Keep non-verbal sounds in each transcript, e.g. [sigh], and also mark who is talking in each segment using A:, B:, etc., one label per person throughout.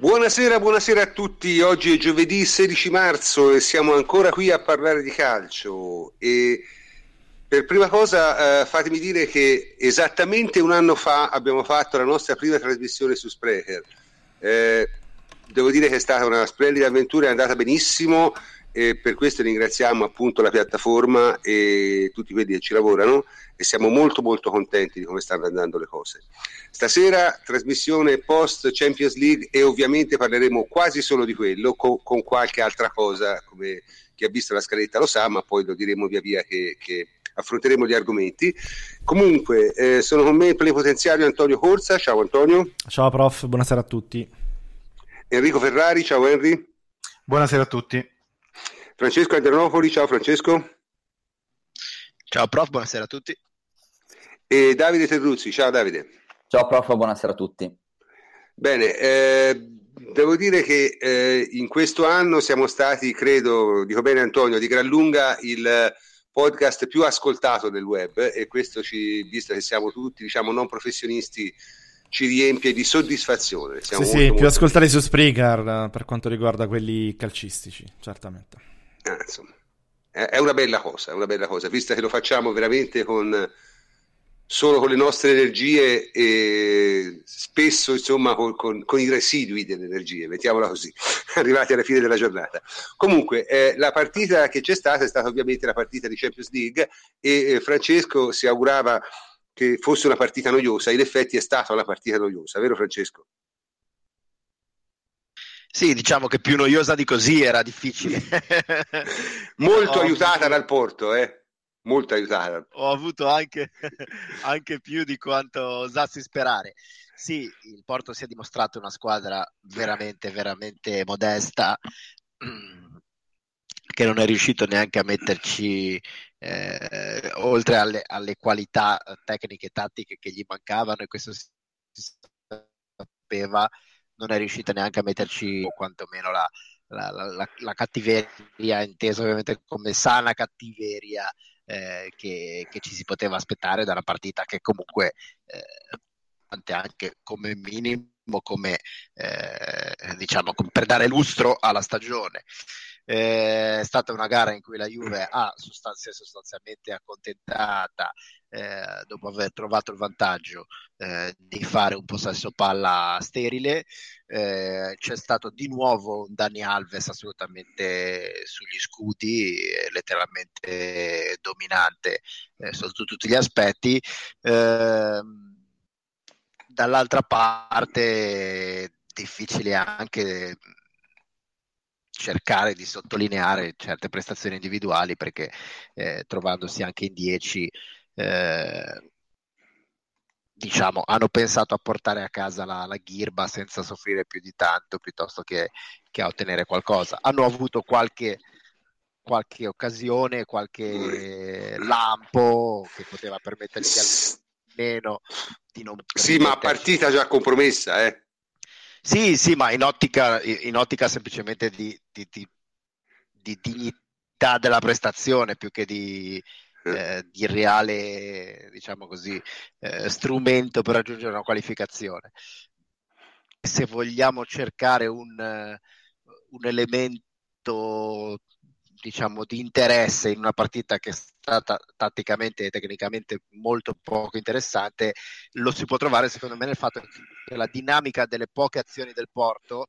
A: Buonasera, buonasera a tutti. Oggi è giovedì 16 marzo e siamo ancora qui a parlare di calcio. E per prima cosa eh, fatemi dire che esattamente un anno fa abbiamo fatto la nostra prima trasmissione su Sprecher. Eh, devo dire che è stata una splendida avventura, è andata benissimo e per questo ringraziamo appunto la piattaforma e tutti quelli che ci lavorano e siamo molto molto contenti di come stanno andando le cose. Stasera trasmissione post Champions League e ovviamente parleremo quasi solo di quello con, con qualche altra cosa come chi ha visto la scaletta lo sa ma poi lo diremo via via che, che affronteremo gli argomenti. Comunque eh, sono con me il plenipotenziario Antonio Corsa, ciao Antonio.
B: Ciao prof, buonasera a tutti.
A: Enrico Ferrari, ciao Henry.
C: Buonasera a tutti.
A: Francesco Adrianopoli, ciao Francesco.
D: Ciao prof, buonasera a tutti.
A: E Davide Terruzzi, ciao Davide.
E: Ciao prof, buonasera a tutti.
A: Bene, eh, devo dire che eh, in questo anno siamo stati, credo, dico bene Antonio, di gran lunga il podcast più ascoltato del web e questo ci, visto che siamo tutti, diciamo, non professionisti, ci riempie di soddisfazione.
B: Siamo sì, molto, sì, molto più ascoltati su Spreaker per quanto riguarda quelli calcistici, certamente
A: eh, insomma, è, è, una bella cosa, è una bella cosa, visto che lo facciamo veramente con solo con le nostre energie e spesso insomma con, con, con i residui delle energie, mettiamola così, [laughs] arrivati alla fine della giornata. Comunque eh, la partita che c'è stata è stata ovviamente la partita di Champions League e eh, Francesco si augurava che fosse una partita noiosa, in effetti è stata una partita noiosa, vero Francesco?
D: Sì, diciamo che più noiosa di così era difficile. [laughs]
A: Molto ho aiutata dal porto, eh? Molto aiutata.
D: Ho avuto anche, [laughs] anche più di quanto osassi sperare. Sì, il Porto si è dimostrato una squadra veramente, veramente modesta, [clears throat] che non è riuscito neanche a metterci, eh, oltre alle, alle, qualità tecniche e tattiche che gli mancavano, e questo si sapeva, non è riuscita neanche a metterci quantomeno la, la, la, la cattiveria, intesa ovviamente come sana cattiveria eh, che, che, ci si poteva aspettare da una partita che comunque eh, anche come minimo come eh, diciamo per dare lustro alla stagione. Eh, è stata una gara in cui la Juve ha sostanzi- sostanzialmente accontentata eh, dopo aver trovato il vantaggio eh, di fare un possesso palla sterile. Eh, c'è stato di nuovo un Dani Alves assolutamente sugli scudi, letteralmente dominante eh, sotto tutti gli aspetti. Ehm, dall'altra parte difficile anche cercare di sottolineare certe prestazioni individuali perché eh, trovandosi anche in 10 eh, diciamo hanno pensato a portare a casa la, la, ghirba senza soffrire più di tanto piuttosto che, che a ottenere qualcosa hanno avuto qualche qualche occasione, qualche lampo che poteva permettergli almeno di non...
A: Sì, ma partita già compromessa, eh.
D: Sì, sì, ma in ottica, in ottica semplicemente di, di, di, di, dignità della prestazione più che di, eh, di reale, diciamo così, eh, strumento per raggiungere una qualificazione. Se vogliamo cercare un, un elemento diciamo, di interesse in una partita che è stata tatticamente e tecnicamente molto poco interessante, lo si può trovare secondo me nel fatto che la dinamica delle poche azioni del Porto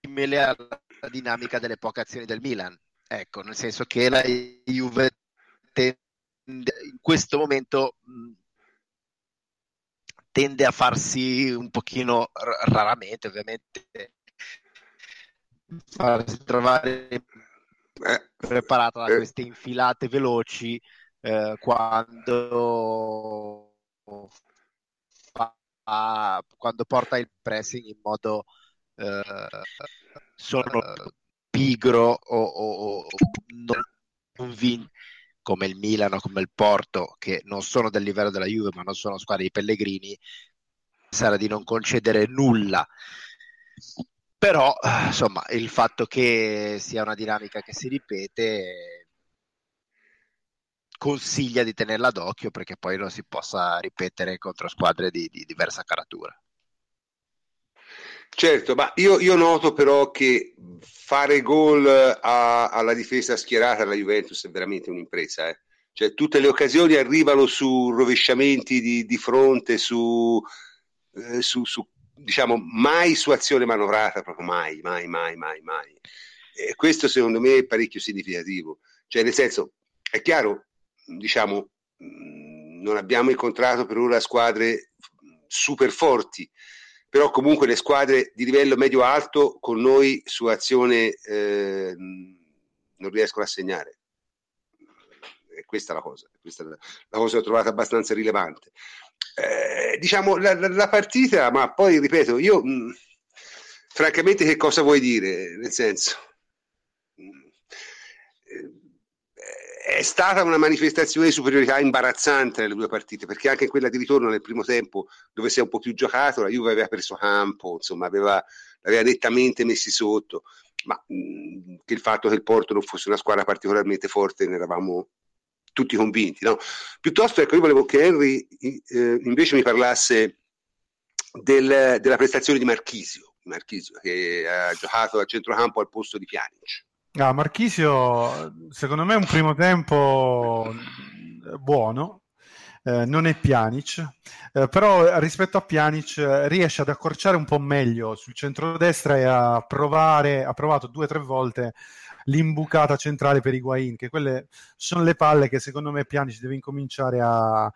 D: simile alla dinamica delle poche azioni del Milan. Ecco, nel senso che la Juve tende, in questo momento tende a farsi un pochino raramente, ovviamente, farsi trovare eh, preparata da eh. queste infilate veloci eh, quando fa, quando porta il pressing in modo eh, sono pigro o, o, o non convinto come il Milano, come il Porto, che non sono del livello della Juve, ma non sono squadre di Pellegrini, sarà di non concedere nulla. Però insomma il fatto che sia una dinamica che si ripete consiglia di tenerla d'occhio perché poi non si possa ripetere contro squadre di, di diversa caratura
A: Certo, ma io, io noto però che fare gol a, alla difesa schierata alla Juventus è veramente un'impresa. Eh. Cioè, tutte le occasioni arrivano su rovesciamenti di, di fronte, su, eh, su, su, diciamo, mai su azione manovrata, proprio mai, mai, mai, mai, mai. E questo secondo me è parecchio significativo. Cioè, nel senso, è chiaro, diciamo, non abbiamo incontrato per ora squadre super forti, però comunque le squadre di livello medio-alto con noi su azione eh, non riescono a segnare. E questa è la cosa, questa è la, la cosa che ho trovato abbastanza rilevante. Eh, diciamo la, la, la, partita, ma poi ripeto, io mh, francamente che cosa vuoi dire? Nel senso, mh, è stata una manifestazione di superiorità imbarazzante nelle due partite, perché anche quella di ritorno nel primo tempo, dove si è un po' più giocato, la Juve aveva preso campo, insomma, aveva, aveva nettamente messi sotto, ma mh, che il fatto che il Porto non fosse una squadra particolarmente forte ne eravamo tutti convinti. No? Piuttosto, ecco, io volevo che Henry eh, invece mi parlasse del, della prestazione di Marchisio, Marchisio, che ha giocato a centrocampo al posto di Pjanic.
C: Ah, Marchisio, secondo me è un primo tempo buono, eh, non è Pjanic, eh, però rispetto a Pjanic eh, riesce ad accorciare un po' meglio sul centro-destra e a provare, ha provato due o tre volte l'imbucata centrale per Higuain, che quelle sono le palle che secondo me Pjanic deve incominciare a,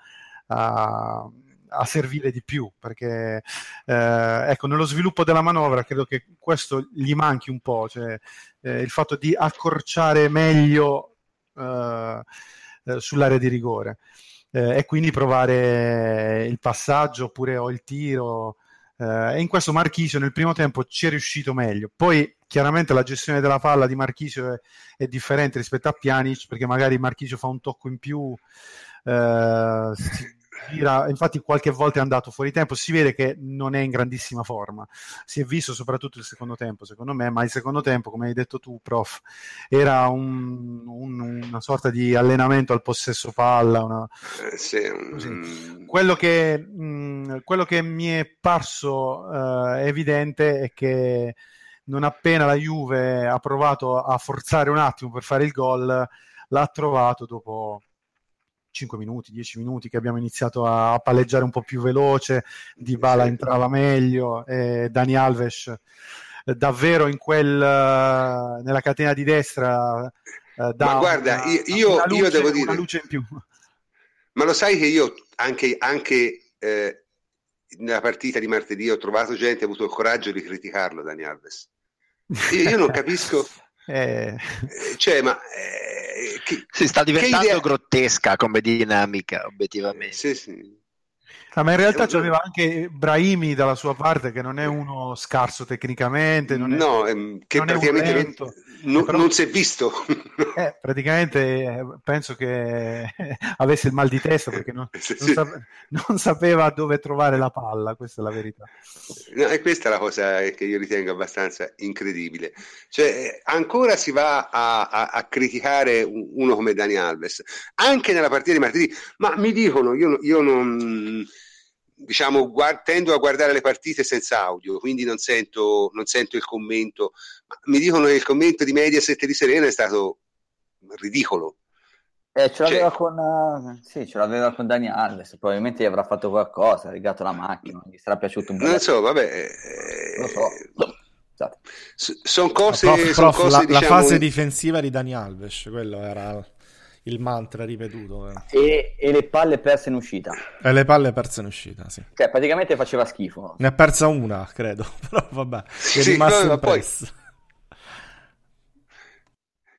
C: a a servire di più perché eh, ecco nello sviluppo della manovra credo che questo gli manchi un po' cioè eh, il fatto di accorciare meglio eh, eh sull'area di rigore. Eh, e quindi provare il passaggio oppure o il tiro eh, e in questo Marchisio nel primo tempo ci è riuscito meglio. Poi chiaramente la gestione della palla di Marchisio è, è differente rispetto a Pjanic perché magari Marchisio fa un tocco in più eh, gira, infatti qualche volta è andato fuori tempo, si vede che non è in grandissima forma, si è visto soprattutto il secondo tempo secondo me, ma il secondo tempo come hai detto tu prof era un, un, una sorta di allenamento al possesso palla, una...
A: eh, sì, mm.
C: quello, che, mh, mm, quello, che, mi è parso uh, evidente è che non appena la Juve ha provato a forzare un attimo per fare il gol, l'ha trovato dopo 5 minuti, 10 minuti che abbiamo iniziato a, palleggiare un po' più veloce, Di Bala entrava meglio, e Dani Alves eh, davvero in quel, eh, nella catena di destra
A: eh, Ma guarda, una, io, una luce, io devo dire...
C: Una luce in più.
A: Ma lo sai che io anche, anche eh, nella partita di martedì ho trovato gente che ha avuto il coraggio di criticarlo, Dani Alves. Io, io non capisco... [laughs] eh... Cioè, ma... Eh,
D: che, si sta diventando grottesca come dinamica, obiettivamente. Sì, sì.
C: Ah, ma in realtà c'aveva anche Brahimi dalla sua parte, che non è uno scarso tecnicamente. Non è,
A: no, ehm, che non praticamente non, non, però, non, si è visto. [laughs]
C: Eh, praticamente eh, penso che [laughs] avesse il mal di testa perché non, sì, sì. Sape, non, sapeva dove trovare la palla, questa è la verità.
A: No, e questa è la cosa che io ritengo abbastanza incredibile. Cioè, ancora si va a, a, a criticare uno come Dani Alves, anche nella partita di martedì, ma mi dicono, io, io non diciamo, guard- tendo a guardare le partite senza audio, quindi non sento, non sento il commento. Ma mi dicono che il commento di Mediaset di Serena è stato ridicolo.
E: Eh, ce l'aveva cioè, con, uh, sì, ce l'aveva con Dani Alves, probabilmente gli avrà fatto qualcosa, ha rigato la macchina, gli sarà piaciuto un po'.
A: Non so, vabbè. Eh, lo so.
B: Esatto. Sono cose, prof, son prof, cose la, diciamo... la, fase difensiva di Dani Alves, quello era il mantra ripetuto.
E: Eh. E, e, le palle perse in uscita.
B: E le palle perse in uscita, sì.
E: Cioè, praticamente faceva schifo.
B: Ne ha persa una, credo, [laughs] però vabbè, è sì, rimasto no, impresso. Poi...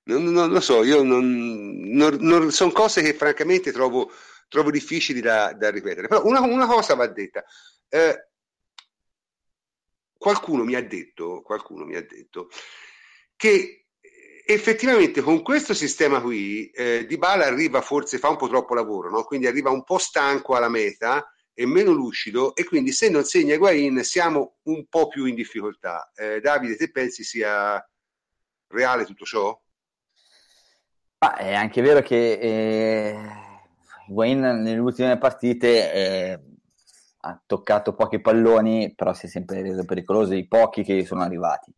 A: Non, non, lo so, io non, non sono cose che francamente trovo, trovo difficili da, da, ripetere. Però una, una, cosa va detta. Eh, qualcuno mi ha detto, qualcuno mi ha detto che effettivamente con questo sistema qui eh, Bala arriva forse fa un po' troppo lavoro, no? quindi arriva un po' stanco alla meta e meno lucido e quindi se non segna Guain siamo un po' più in difficoltà. Eh, Davide, te pensi sia reale tutto ciò?
E: Ah, è anche vero che eh, Guain nelle ultime partite eh, ha toccato pochi palloni, però si è sempre reso pericoloso i pochi che sono arrivati.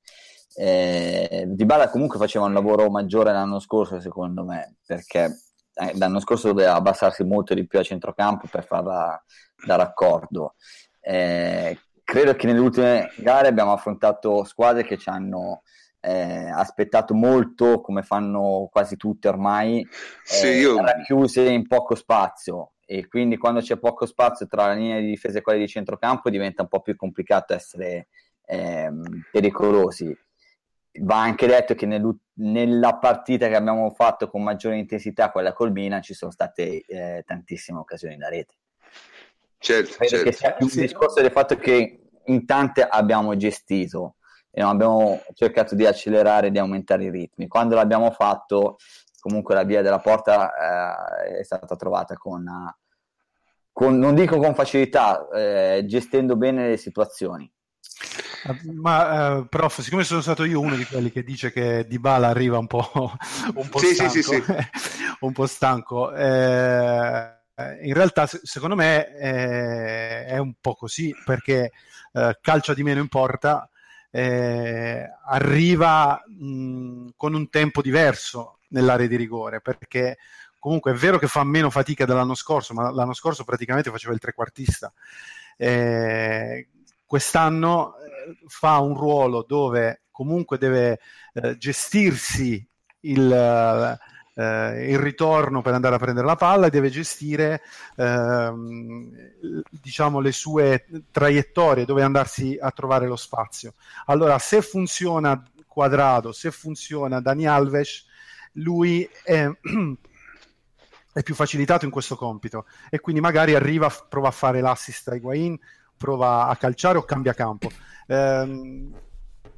E: Eh, Di Bala comunque faceva un lavoro maggiore l'anno scorso, secondo me, perché eh, l'anno scorso doveva abbassarsi molto di più a centrocampo per farla da raccordo. Eh, credo che nelle ultime gare abbiamo affrontato squadre che ci hanno eh, aspettato molto, come fanno quasi tutte ormai, sì, eh, io... racchiuse in poco spazio e quindi quando c'è poco spazio tra la linea di difesa e quella di centrocampo diventa un po' più complicato essere ehm, pericolosi. Va anche detto che nella partita che abbiamo fatto con maggiore intensità, quella col Milan, ci sono state eh, tantissime occasioni da rete.
A: Certo,
E: Credo certo. che sia più un discorso del fatto che in tante abbiamo gestito e non abbiamo cercato di accelerare, di aumentare i ritmi. Quando l'abbiamo fatto, comunque la via della porta eh, è stata trovata con, con, non dico con facilità, eh, gestendo bene le situazioni.
C: Ma uh, prof, siccome sono stato io uno di quelli che dice che Dybala arriva un po', [laughs] un po sì, stanco, sì, sì, [laughs] un po' stanco eh, in realtà secondo me eh, è un po' così perché eh, calcia di meno in porta, eh, arriva mh, con un tempo diverso nell'area di rigore perché comunque è vero che fa meno fatica dell'anno scorso, ma l'anno scorso praticamente faceva il trequartista. Eh, quest'anno eh, fa un ruolo dove comunque deve eh, gestirsi il eh, il ritorno per andare a prendere la palla e deve gestire ehm, diciamo le sue traiettorie dove andarsi a trovare lo spazio. Allora, se funziona Quadrado, se funziona Dani Alves, lui è, [clears throat] è più facilitato in questo compito e quindi magari arriva, prova a fare l'assist a Higuain, prova a calciare o cambia campo. Eh,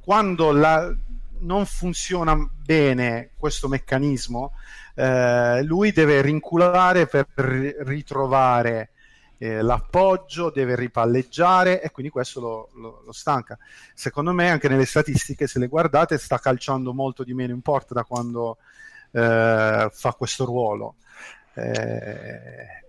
C: quando la, non funziona bene questo meccanismo, eh, lui deve rinculare per ritrovare eh, l'appoggio, deve ripalleggiare e quindi questo lo, lo, lo, stanca. Secondo me anche nelle statistiche, se le guardate, sta calciando molto di meno in porta da quando eh, fa questo ruolo. Eh,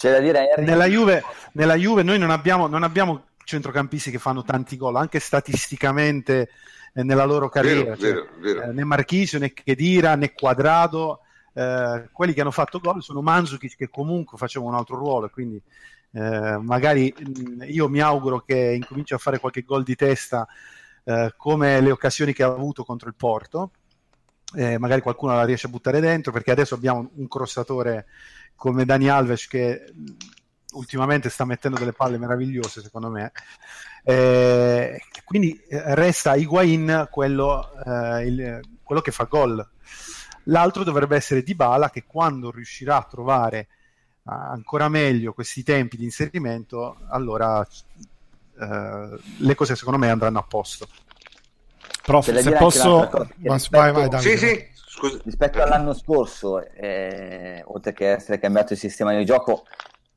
C: C'è da dire, nella Juve, nella Juve noi non abbiamo, non abbiamo centrocampisti che fanno tanti gol, anche statisticamente eh, nella loro carriera. Vero, cioè, vero, vero. Eh, né Marchisio, né Chedira, né Quadrado. Eh, quelli che hanno fatto gol sono Manzukic che comunque faceva un altro ruolo quindi eh, magari mh, io mi auguro che incominci a fare qualche gol di testa eh, come le occasioni che ha avuto contro il Porto eh, magari qualcuno la riesce a buttare dentro perché adesso abbiamo un crossatore come Dani Alves che ultimamente sta mettendo delle palle meravigliose secondo me eh, quindi eh, resta Higuain quello, eh, il, quello che fa gol. L'altro dovrebbe essere Dybala che quando riuscirà a trovare uh, ancora meglio questi tempi di inserimento allora uh, le cose secondo me andranno a posto.
B: Prof, se posso rispetto, vai, vai,
E: sì, sì. Rispetto all'anno scorso eh, oltre che essere cambiato il sistema di gioco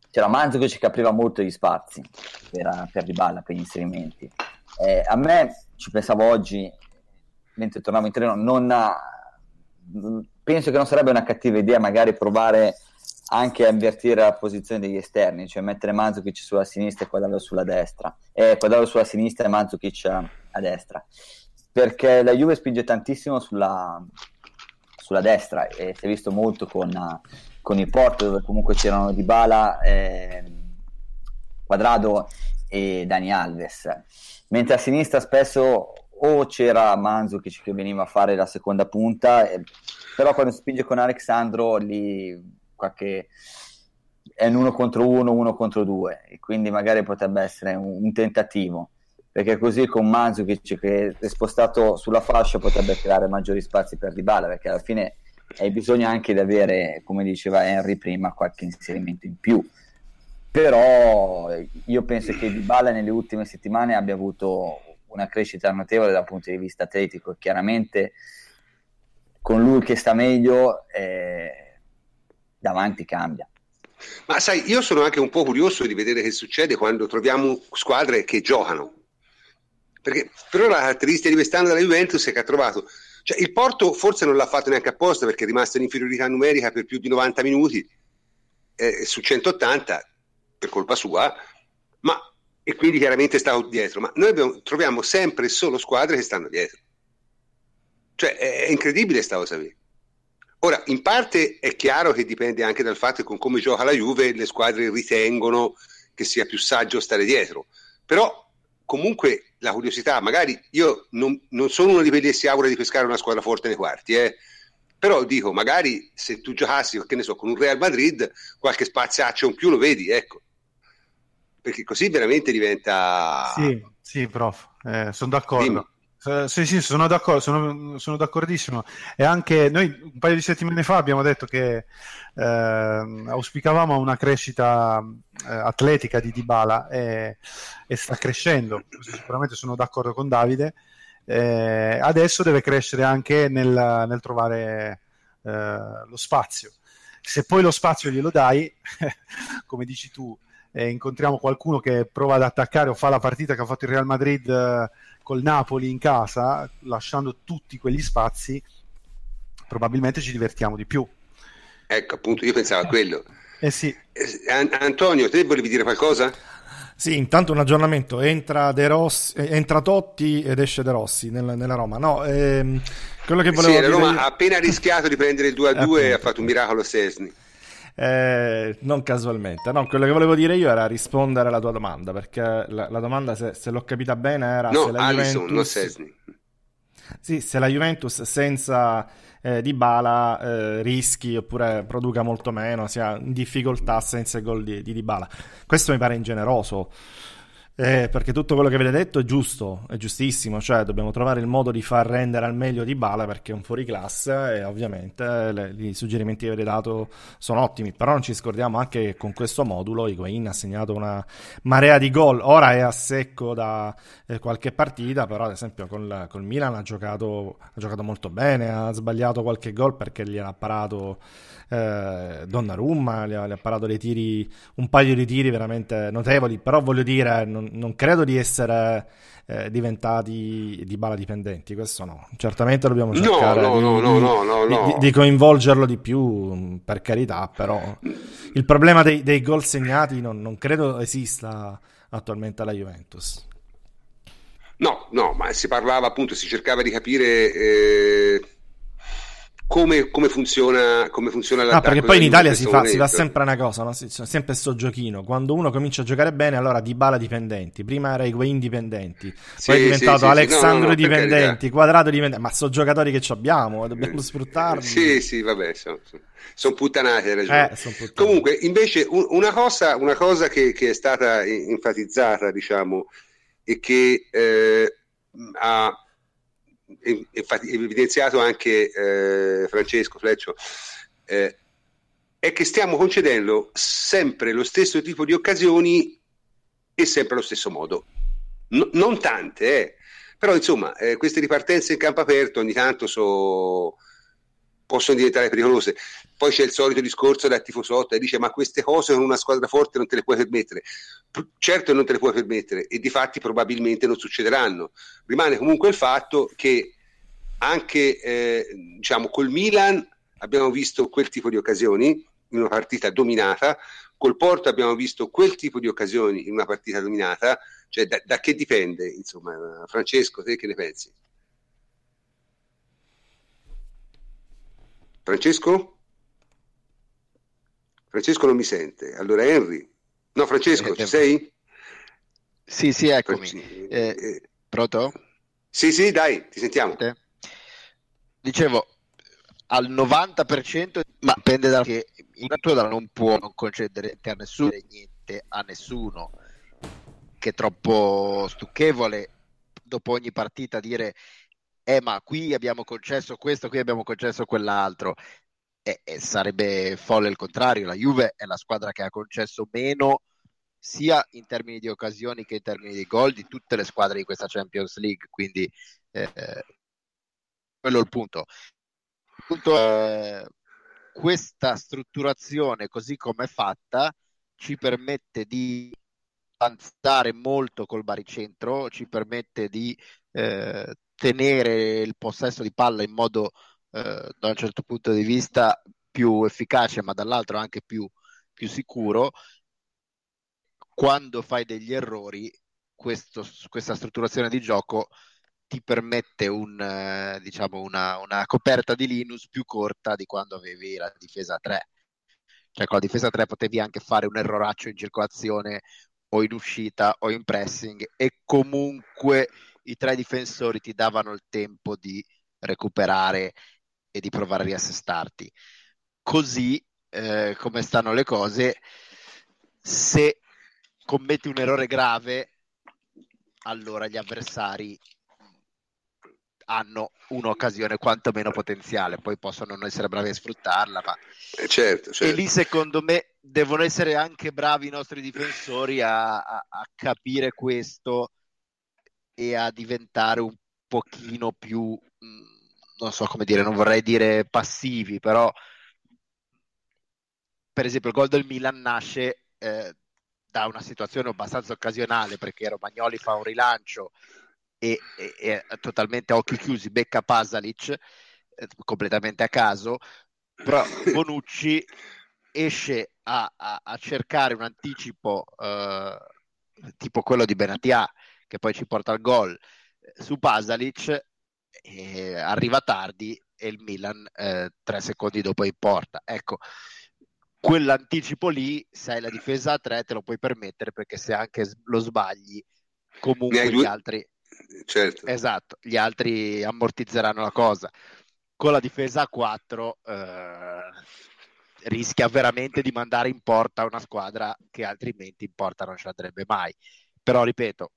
E: c'era Mandzukic che apriva molto gli spazi per, per Dybala, per gli inserimenti. Eh, a me, ci pensavo oggi, mentre tornavo in treno, non ha, penso che non sarebbe una cattiva idea magari provare anche a invertire la posizione degli esterni, cioè mettere Mandzukic sulla sinistra e Quadrado sulla destra, e Quadrado sulla sinistra e Mandzukic a, a destra, perché la Juve spinge tantissimo sulla, sulla destra e si è visto molto con con il Porto dove comunque c'erano Dybala, eh, Quadrado e Dani Alves. Mentre a sinistra spesso o c'era Manzukic che veniva a fare la seconda punta eh, però quando spinge con Alexandro lì qualche è un uno contro uno, uno contro due e quindi magari potrebbe essere un, un tentativo perché così con Manzukic che è spostato sulla fascia potrebbe creare maggiori spazi per Dybala perché alla fine hai bisogno anche di avere, come diceva Henry prima, qualche inserimento in più. Però io penso che Dybala nelle ultime settimane abbia avuto una crescita notevole dal punto di vista atletico e chiaramente con lui che sta meglio eh, davanti cambia.
A: Ma sai, io sono anche un po' curioso di vedere che succede quando troviamo squadre che giocano. Perché però la caratteristica di quest'anno della Juventus è che ha trovato cioè, il Porto forse non l'ha fatto neanche apposta perché è rimasto in inferiorità numerica per più di 90 minuti eh, su 180 per colpa sua, ma e quindi chiaramente stavo dietro, ma noi abbiamo, troviamo sempre solo squadre che stanno dietro. Cioè è, è incredibile sta cosa qui. Ora, in parte è chiaro che dipende anche dal fatto che con come gioca la Juve le squadre ritengono che sia più saggio stare dietro, però comunque la curiosità, magari io non, non sono uno di quelli che si augura di pescare una squadra forte nei quarti, eh, però dico, magari se tu giocassi, che ne so, con un Real Madrid, qualche spaziaccio in più lo vedi, ecco perché così veramente diventa...
C: Sì, sì, prof, eh, sono d'accordo. Dimmi. Sì, sì, sono d'accordo, sono, sono, d'accordissimo. E anche noi un paio di settimane fa abbiamo detto che eh, auspicavamo una crescita eh, atletica di Dybala e, e, sta crescendo. Sicuramente sono d'accordo con Davide. Eh, adesso deve crescere anche nel, nel trovare eh, lo spazio. Se poi lo spazio glielo dai, [laughs] come dici tu, eh, incontriamo qualcuno che prova ad attaccare o fa la partita che ha fatto il Real Madrid eh, col Napoli in casa, lasciando tutti quegli spazi, probabilmente ci divertiamo di più.
A: Ecco, appunto, io pensavo a quello.
C: Eh sì.
A: Eh, Antonio, te volevi dire qualcosa?
B: Sì, intanto un aggiornamento, entra, De Rossi, eh, entra Totti ed esce De Rossi nel, nella Roma. No, ehm, quello che volevo
A: sì,
B: dire...
A: la Roma
B: io...
A: ha appena rischiato di prendere il 2-2 e ha fatto un miracolo Sesni.
B: Eh, non casualmente. No, quello che volevo dire io era rispondere alla tua domanda, perché la, la domanda, se, se, l'ho capita bene, era
A: no,
B: se la
A: Allison,
B: Juventus... Sì, se la Juventus senza eh, Dybala eh, rischi oppure produca molto meno, sia in difficoltà senza il gol di, di Dybala. Questo mi pare ingeneroso. Eh, perché tutto quello che avete detto è giusto, è giustissimo, cioè dobbiamo trovare il modo di far rendere al meglio di Bala perché è un fuoriclasse e ovviamente i suggerimenti che avete dato sono ottimi, però non ci scordiamo anche che con questo modulo Higuain ha segnato una marea di gol, ora è a secco da eh, qualche partita, però ad esempio col, col Milan ha giocato, ha giocato molto bene, ha sbagliato qualche gol perché gliel'ha parato eh, Donnarumma, le, le ha parato dei tiri, un paio di tiri veramente notevoli, però voglio dire, non, non credo di essere eh, diventati di bala dipendenti, questo no, certamente dobbiamo cercare
A: no, no,
B: di,
A: no,
B: di, di, coinvolgerlo di più, per carità, però il problema dei, dei gol segnati non, non credo esista attualmente alla Juventus.
A: No, no, ma si parlava appunto, si cercava di capire eh, come, come, funziona, come funziona l'attacco.
B: No, perché poi in Italia si fa, si fa, sempre una cosa, no? sempre sto giochino. Quando uno comincia a giocare bene, allora di bala dipendenti. Prima era Higuain dipendenti, sì, poi è diventato sì, Alexandro no, no, dipendenti, Quadrato dipendenti. Ma sono giocatori che abbiamo, dobbiamo eh, sfruttarli.
A: Sì, sì, vabbè, sono, sono puttanate, hai ragione. Eh, son puttanate. Comunque, invece, un, una cosa, una cosa che, che, è stata enfatizzata, diciamo, e che eh, ha evidenziato anche eh, Francesco Fleccio, eh, è che stiamo concedendo sempre lo stesso tipo di occasioni e sempre allo stesso modo. No, non tante, eh. però insomma, eh, queste ripartenze in campo aperto ogni tanto so, possono diventare pericolose. Poi c'è il solito discorso del tifosotto e dice ma queste cose con una squadra forte non te le puoi permettere. Certo non te le puoi permettere e di fatti probabilmente non succederanno. Rimane comunque il fatto che anche eh, diciamo col Milan abbiamo visto quel tipo di occasioni in una partita dominata, col Porto abbiamo visto quel tipo di occasioni in una partita dominata, cioè da, da che dipende, insomma, Francesco, te che ne pensi? Francesco? Francesco non mi sente. Allora Henry. No, Francesco, ci sei?
D: Sì, sì, eccomi. Eh, eh, pronto?
A: Sì, sì, dai, ti sentiamo.
D: Dicevo, al 90%, ma dipende da che il natura non può non concedere a nessuno niente a nessuno, che è troppo stucchevole dopo ogni partita dire eh ma qui abbiamo concesso questo, qui abbiamo concesso quell'altro. E, e sarebbe folle il contrario, la Juve è la squadra che ha concesso meno sia in termini di occasioni che in termini di gol di tutte le squadre di questa Champions League, quindi eh, quello è il punto. Il punto è questa strutturazione così come è fatta ci permette di avanzare molto col baricentro, ci permette di eh, tenere il possesso di palla in modo eh, da un certo punto di vista più efficace, ma dall'altro anche più, più sicuro. quando fai degli errori, questo, questa strutturazione di gioco ti permette un, eh, diciamo una, una, coperta di Linus più corta di quando avevi la difesa 3. Cioè con la difesa 3 potevi anche fare un erroraccio in circolazione o in uscita o in pressing e comunque i tre difensori ti davano il tempo di recuperare e di provare a riassestarti. Così eh, come stanno le cose, se commetti un errore grave, allora gli avversari hanno un'occasione quantomeno potenziale, poi possono non essere bravi a sfruttarla, ma
A: certo, certo.
D: e lì secondo me devono essere anche bravi i nostri difensori a, a, a capire questo e a diventare un pochino più, mm, non so come dire, non vorrei dire passivi, però per esempio il gol del Milan nasce eh, da una situazione abbastanza occasionale perché Romagnoli fa un rilancio e, e, e totalmente a occhi chiusi becca Pasalic eh, completamente a caso, però [coughs] Bonucci esce a, a, a cercare un anticipo eh, tipo quello di Benatia che poi ci porta al gol eh, su Pasalic e arriva tardi e il Milan eh, tre secondi dopo in porta. Ecco quell'anticipo lì se hai la difesa a tre te lo puoi permettere perché se anche lo sbagli comunque gli altri
A: certo.
D: esatto gli altri ammortizzeranno la cosa. Con la difesa a 4 eh, rischia veramente di mandare in porta una squadra che altrimenti in porta non ce l'andrebbe mai. Però ripeto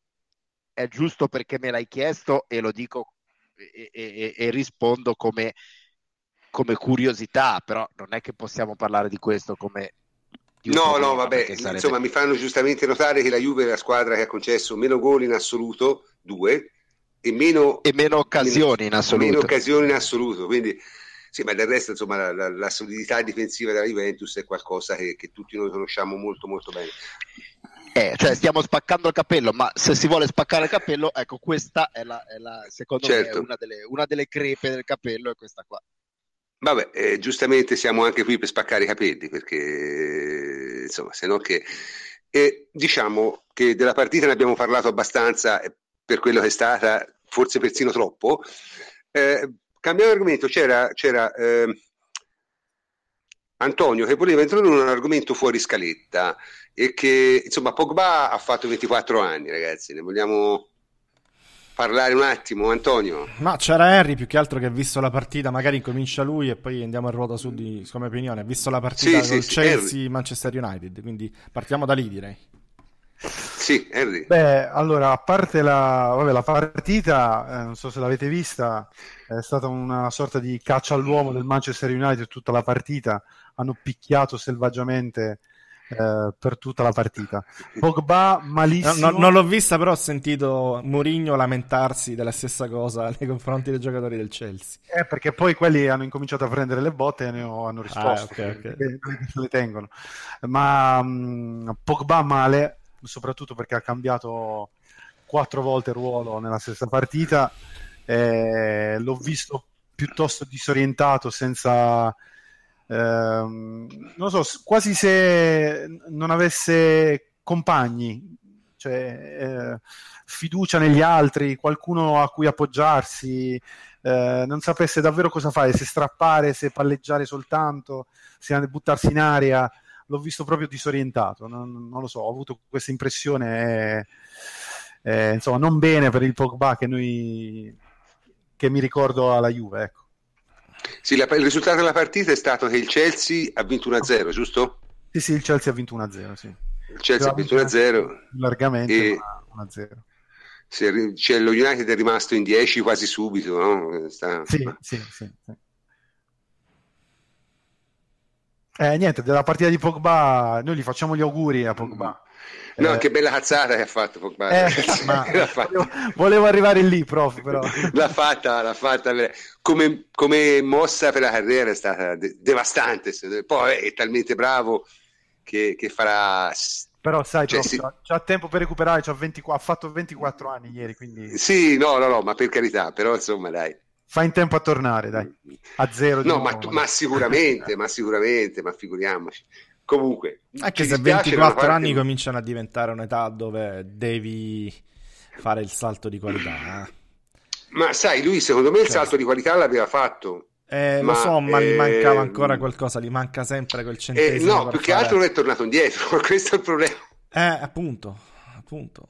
D: è giusto perché me l'hai chiesto e lo dico e, e, e rispondo come, come, curiosità, però non è che possiamo parlare di questo come...
A: Di no, no, vabbè, sarebbe... insomma mi fanno giustamente notare che la Juve è la squadra che ha concesso meno gol in assoluto, due, e meno,
D: e meno occasioni meno, in assoluto.
A: Meno occasioni in assoluto, quindi sì, ma del resto insomma la, la, la solidità difensiva della Juventus è qualcosa che, che tutti noi conosciamo molto molto bene.
D: Eh, cioè stiamo spaccando il capello, ma se si vuole spaccare il capello, ecco, questa è la, è la secondo certo. me, una delle, una delle, crepe del capello, è questa qua.
A: Vabbè, eh, giustamente siamo anche qui per spaccare i capelli, perché insomma, se no che... Eh, diciamo che della partita ne abbiamo parlato abbastanza per quello che è stata, forse persino troppo. Eh, cambiamo argomento, c'era, c'era ehm, Antonio che voleva introdurre un argomento fuori scaletta e che insomma Pogba ha fatto 24 anni ragazzi, ne vogliamo parlare un attimo Antonio?
B: Ma c'era Harry più che altro che ha visto la partita, magari incomincia lui e poi andiamo a ruota su di, come opinione, ha visto la partita sì, col sì, Chelsea-Manchester United, quindi partiamo da lì direi.
A: Sì, Henry.
C: Beh, allora, a parte la, vabbè, la partita, eh, non so se l'avete vista, è stata una sorta di caccia all'uomo del Manchester United tutta la partita, hanno picchiato selvaggiamente eh, per tutta la partita. Pogba malissimo.
B: No, no, non l'ho vista, però ho sentito Mourinho lamentarsi della stessa cosa [laughs] nei confronti dei giocatori del Chelsea.
C: Eh, perché poi quelli hanno incominciato a prendere le botte e ne ho, hanno risposto. Ah, okay, okay. le tengono. Ma um, Pogba male, soprattutto perché ha cambiato quattro volte ruolo nella stessa partita. Eh, l'ho visto piuttosto disorientato senza ehm, non so, quasi se non avesse compagni, cioè eh, fiducia negli altri, qualcuno a cui appoggiarsi, eh, non sapesse davvero cosa fare, se strappare, se palleggiare soltanto, se buttarsi in aria. L'ho visto proprio disorientato, non, non lo so, ho avuto questa impressione, eh, insomma, non bene per il Pogba che, noi, che mi ricordo alla Juve, ecco.
A: Sì, la, il risultato della partita è stato che il Chelsea ha vinto 1-0, giusto?
C: Sì, sì, il Chelsea ha vinto 1-0, sì.
A: Il Chelsea ha vinto 1-0.
C: Largamente, e... 1-0.
A: Sì, cioè, lo United è rimasto in 10 quasi subito, no?
C: Sta... Sì, sì, sì, sì. Eh, niente, della partita di Pogba, noi gli facciamo gli auguri a Pogba.
A: No, eh, che bella cazzata che ha fatto Pogba. Eh, [laughs]
C: volevo, volevo, arrivare lì, prof, però.
A: l'ha fatta, l'ha fatta. Come, come, mossa per la carriera è stata de- devastante. Poi è talmente bravo che, che farà...
C: Però sai, cioè, prof, sì. c'ha tempo per recuperare, 20, ha fatto 24 anni ieri, quindi...
A: Sì, no, no, no, ma per carità, però insomma dai.
C: Fa in tempo a tornare, dai, a zero.
A: No, ma, ma, sicuramente, ma sicuramente, ma figuriamoci Comunque,
B: anche se
A: dispiace,
B: 24
A: da una
B: anni
A: parte-
B: cominciano a diventare un'età dove devi fare il salto di qualità. eh.
A: Ma sai, lui secondo me il
B: Cioè,
A: salto di qualità l'aveva fatto.
B: Eh,
A: Ma,
B: lo so, ma gli
A: eh,
B: mancava ancora qualcosa, gli manca sempre quel
A: Eh,
B: centesimo.
A: no, più che
B: fare-
A: altro non è tornato indietro, [laughs] questo è il problema.
B: Eh, appunto, appunto.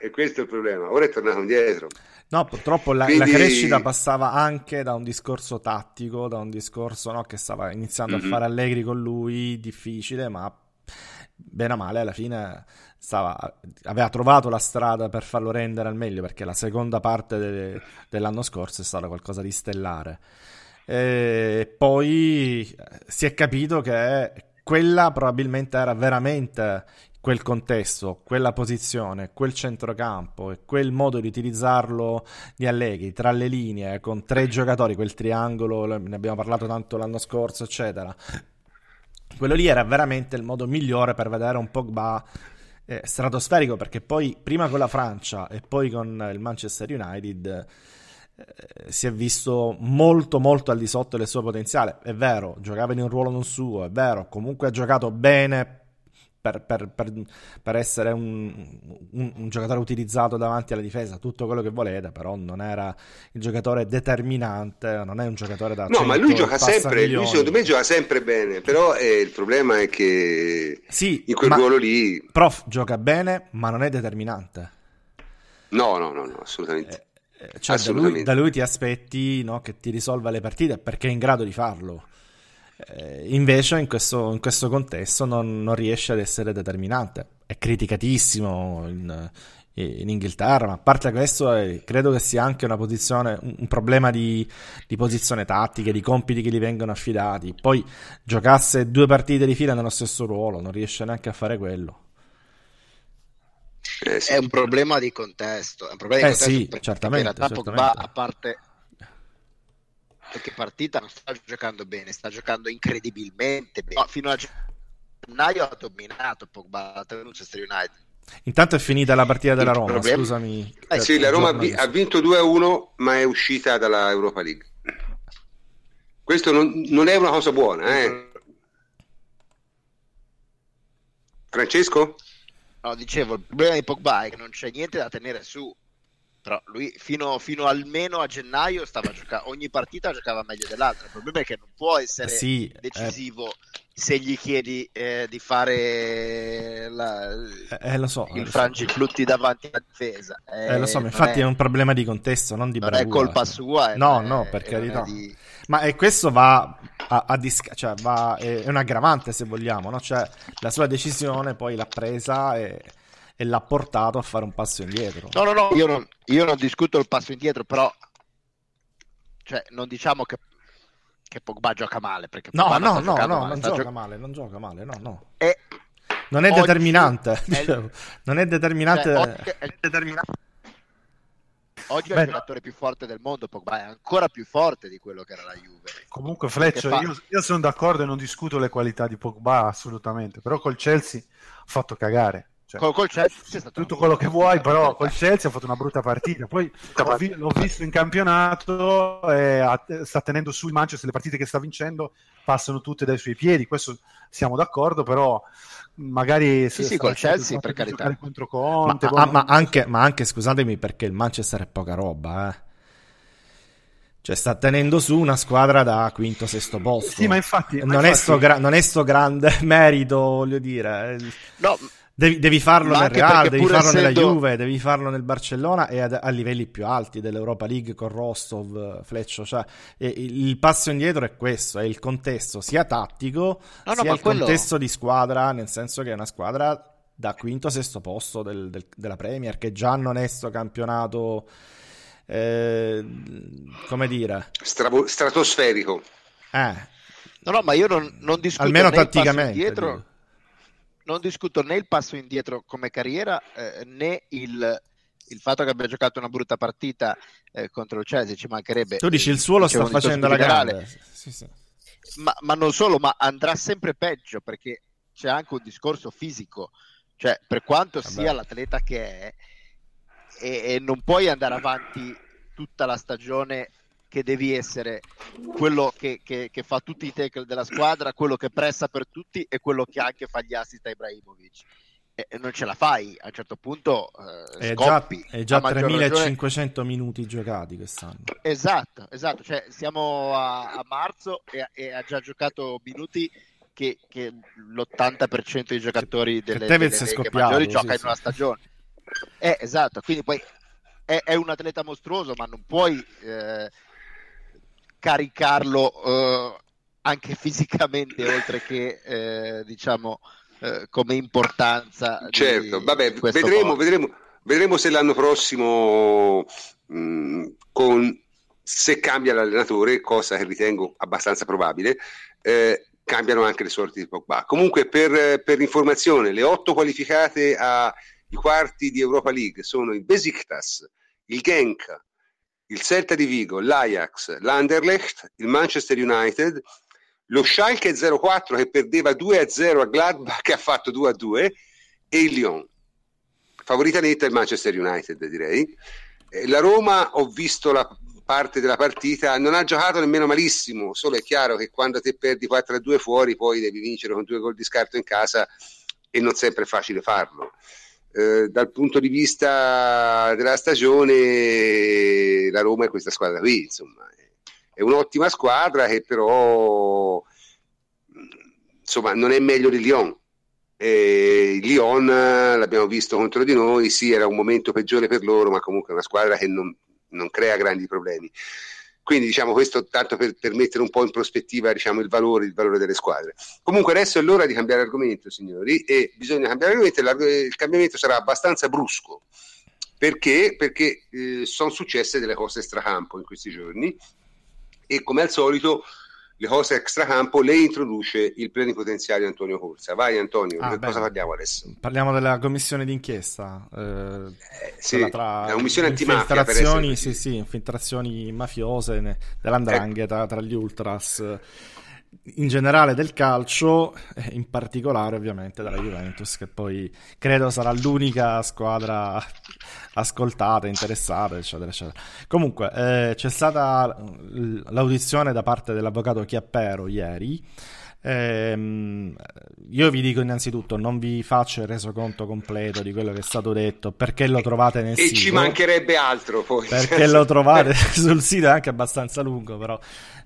A: E questo è il problema. Ora è tornato indietro.
B: No, purtroppo la,
A: Quindi-
B: la crescita passava anche da un discorso tattico, da un discorso no, che stava iniziando
A: Mhm.
B: a fare Allegri con lui, difficile, ma bene o male alla fine stava- aveva trovato la strada per farlo rendere al meglio, perché la seconda parte de- dell'anno scorso è stata qualcosa di stellare. E poi si è capito che quella probabilmente era veramente quel contesto, quella posizione, quel centrocampo e quel modo di utilizzarlo di Allegri tra le linee con tre giocatori, quel triangolo, ne abbiamo parlato tanto l'anno scorso, eccetera. Quello lì era veramente il modo migliore per vedere un Pogba eh, stratosferico perché poi prima con la Francia e poi con il Manchester United eh, si è visto molto molto al di sotto del suo potenziale. È vero, giocava in un ruolo non suo, è vero, comunque ha giocato bene per, per- per- per essere un, un- un giocatore utilizzato davanti alla difesa, tutto quello che volete, però non era il giocatore determinante, non è un giocatore da
A: No, ma lui
B: 100
A: gioca sempre, lui
B: passamilioni.
A: secondo me gioca sempre bene, però eh, il problema è che
B: Sì,
A: in quel ruolo lì...
B: prof gioca bene, ma non è determinante.
A: No, no, no, no, assolutamente.
B: Eh, eh, Cioè, da lui,
A: Assolutamente.
B: da lui ti aspetti no, che ti risolva le partite perché è in grado di farlo. Eh, invece, in questo, in questo contesto, non, non riesce ad essere determinante. È criticatissimo in, in Inghilterra, ma a parte questo, eh, credo che sia anche una posizione, un, un problema di, di posizione tattica, di compiti che gli vengono affidati. Poi giocasse due partite di fila nello stesso ruolo, non riesce neanche a fare quello.
A: Eh, sì.
D: È un problema di contesto. È un problema di
B: Eh
D: contesto
B: sì, certamente,
D: in realtà Pogba,
B: certamente.
D: a parte perché partita non sta giocando bene, sta giocando incredibilmente bene. No, fino a gennaio ha dominato Pogba la Manchester United.
B: Intanto è finita la partita della Roma,
D: problema-
B: scusami.
D: Eh
A: Sì, la Roma ha vinto 2-1, ma è uscita dalla Europa League. Questo non, non è una cosa buona, eh. Francesco?
D: No, dicevo, il problema di Pogba è che non c'è niente da tenere su. Però lui fino, fino almeno a gennaio stava giocando, ogni partita giocava meglio dell'altra. Il problema è che non può essere
B: Sì, eh,
D: decisivo se gli chiedi eh, di fare la-
B: eh, eh, lo so,
D: il
B: lo so.
D: frangiflutti davanti alla difesa.
B: Eh, lo so, ma infatti è...
D: è,
B: un problema di contesto, non di
D: non
B: bravura.
D: è colpa sua.
B: No, no, per carità.
D: di-
B: Ma e questo va a, a disca- cioè va, è è un aggravante se vogliamo, no? Cioè la sua decisione poi l'ha presa e, e l'ha portato a fare un passo indietro.
D: No, no, no, io non, io non discuto il passo indietro, però cioè, non diciamo che, che Pogba gioca male. Perché
B: No,
D: Pogba
B: no, no, no,
D: male,
B: non gioca
D: gio-
B: male, non gioca male, no, no.
D: è-
B: Non è determinante,
D: è- [laughs]
B: non è determinante.
D: cioè, oggi è determinante. Oggi è
C: Beh,
D: il
C: no.
D: giocatore più forte del mondo, Pogba è ancora più forte di quello che era la Juve.
C: Comunque, Fleccio,
D: fa-
C: io, io sono d'accordo e non discuto le qualità di Pogba assolutamente, però col Chelsea ha fatto cagare. Cioè,
D: Col, col Chelsea è stato
C: tutto quello che vuoi, però col Chelsea ha fatto una brutta partita. Poi vi- l'ho visto in campionato e ha- sta tenendo su il Manchester, le partite che sta vincendo passano tutte dai suoi piedi. Questo siamo d'accordo, però magari
D: Sì,
C: se
D: sì, col Chelsea, per carità.
C: contro
B: Ma,
C: Conte, boh,
B: ah,
C: non-
B: ma anche, ma anche, scusatemi, perché il Manchester è poca roba, eh. Cioè, sta tenendo su una squadra da quinto, sesto posto.
C: Sì, ma infatti, ma
B: non, è
C: infatti-
B: sto gra- non è sto grande [laughs] merito, voglio dire.
D: No,
B: Devi, devi farlo
D: Ma
B: nel Real, devi farlo nella
D: essendo-
B: Juve, devi farlo nel Barcellona e ad- a livelli più alti dell'Europa League con Rostov, Fleccio. Cioè, e- il passo indietro è questo, è il contesto sia tattico
D: No, no,
B: sia
D: ma
B: il
D: quello-
B: contesto di squadra, nel senso che è una squadra da quinto sesto posto del- del- della Premier, che già non è sto campionato, eh, come dire,
A: Stravo- stratosferico.
B: eh,
D: no, no, ma io non, non discuto
B: almeno tatticamente.
D: indietro,
B: dico.
D: Non discuto né il passo indietro come carriera eh, né il, il fatto che abbia giocato una brutta partita eh, contro il Chelsea, ci mancherebbe.
B: Tu dici il suo lo sta facendo
D: generale.
B: grande. Sì, sì.
D: ma, ma non solo, ma andrà sempre peggio perché c'è anche un discorso fisico, cioè per quanto
B: Vabbè.
D: sia l'atleta che è, e, e non puoi andare avanti tutta la stagione che devi essere quello che, che, che, fa tutti i tackle della squadra, quello che pressa per tutti e quello che anche fa gli assist a Ibrahimovic. E non ce la fai, a un certo punto eh,
B: è scoppi. Già, è già 3500 ragione... minuti giocati quest'anno.
D: Esatto, esatto, cioè siamo a, a marzo e, e, ha già giocato minuti che, che l'80% dei giocatori delle, delle maggiori gioca sì, in una stagione. Eh, esatto, quindi poi è, è, un atleta mostruoso, ma non puoi eh, caricarlo eh, anche [laughs] fisicamente, oltre che eh, diciamo eh, come importanza.
A: Certo, di, vabbè, di vedremo, vedremo, vedremo, se l'anno prossimo mh, mm, con, se cambia l'allenatore, cosa che ritengo abbastanza probabile, eh, cambiano anche le sorti di Pogba. Comunque, per, per informazione, le otto qualificate ai quarti di Europa League sono il Besiktas, il Genk, il Celta di Vigo, l'Ajax, l'Anderlecht, il Manchester United, lo Schalke 04 che perdeva 2-0 a Gladbach che ha fatto 2-2 e il Lyon. Favorita netta il Manchester United direi. La Roma ho visto la parte della partita, non ha giocato nemmeno malissimo, solo è chiaro che quando te perdi 4-2 fuori poi devi vincere con due gol di scarto in casa e non sempre è facile farlo. Eh, dal punto di vista della stagione, la Roma è questa squadra qui, insomma, è un'ottima squadra che però insomma non è meglio di Lyon. E Lyon l'abbiamo visto contro di noi, sì, era un momento peggiore per loro, ma comunque è una squadra che non, non crea grandi problemi. Quindi diciamo questo tanto per, per mettere un po' in prospettiva diciamo, il, valore, il valore delle squadre. Comunque adesso è l'ora di cambiare argomento, signori, e bisogna cambiare argomento. Il cambiamento sarà abbastanza brusco. Perché? Perché eh, sono successe delle cose stracampo in questi giorni e come al solito le cose extracampo le introduce il plenipotenziario Antonio Corsa. Vai Antonio, ah, di cosa parliamo adesso?
B: Parliamo della commissione d'inchiesta. Eh,
A: eh, sì, tra la commissione antimafia
B: infiltrazioni, sì, sì, infiltrazioni mafiose dell'andrangheta ecco. tra gli ultras in generale del calcio, in particolare ovviamente della Juventus, che poi credo sarà l'unica squadra ascoltata, interessata, eccetera, eccetera. Comunque, eh, c'è stata l'audizione da parte dell'avvocato Chiappero ieri Ehm, io vi dico innanzitutto, non vi faccio il resoconto completo di quello che è stato detto perché lo trovate nel
A: e
B: sito.
A: E ci mancherebbe altro poi.
B: Perché lo [laughs] trovate [laughs] sul sito, è anche abbastanza lungo, però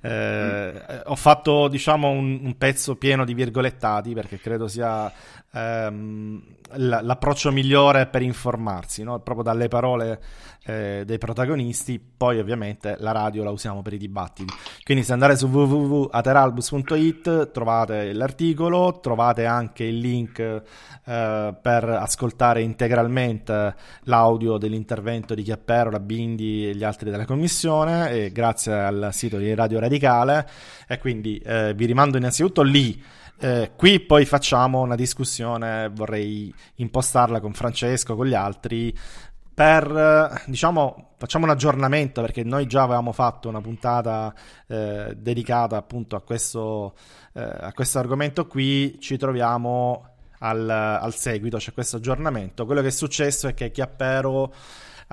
B: eh, mm. ho fatto diciamo un, un, pezzo pieno di virgolettati perché credo sia ehm, l'approccio migliore per informarsi, no? proprio dalle parole eh, dei protagonisti, poi ovviamente la radio la usiamo per i dibattiti. Quindi se andate su www.ateralbus.it trovate l'articolo, trovate anche il link eh, per ascoltare integralmente l'audio dell'intervento di Chiappero, la Bindi e gli altri della commissione, e grazie al sito di Radio Radicale. E quindi eh, vi rimando innanzitutto lì. Eh, qui poi facciamo una discussione, vorrei impostarla con Francesco, con gli altri, per diciamo facciamo un aggiornamento perché noi già avevamo fatto una puntata eh, dedicata appunto a questo, eh, a questo argomento qui ci troviamo al, al seguito c'è questo aggiornamento quello che è successo è che Chiappero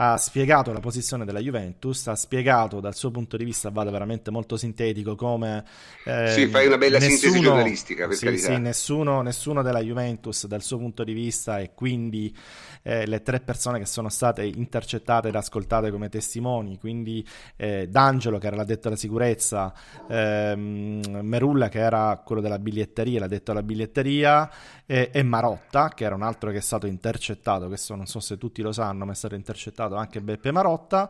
B: ha spiegato la posizione della Juventus, ha spiegato dal suo punto di vista, vado veramente molto sintetico, come...
A: Eh, sì, fai una bella nessuno, sintesi giornalistica, per
B: sì,
A: carità.
B: Sì, nessuno, nessuno della Juventus dal suo punto di vista e quindi eh, le tre persone che sono state intercettate ed ascoltate come testimoni, quindi eh, D'Angelo che era l'addetto alla sicurezza, ehm, Merulla che era quello della biglietteria, l'addetto alla biglietteria e Marotta che era un altro che è stato intercettato, questo non so se tutti lo sanno, ma è stato intercettato anche Beppe Marotta.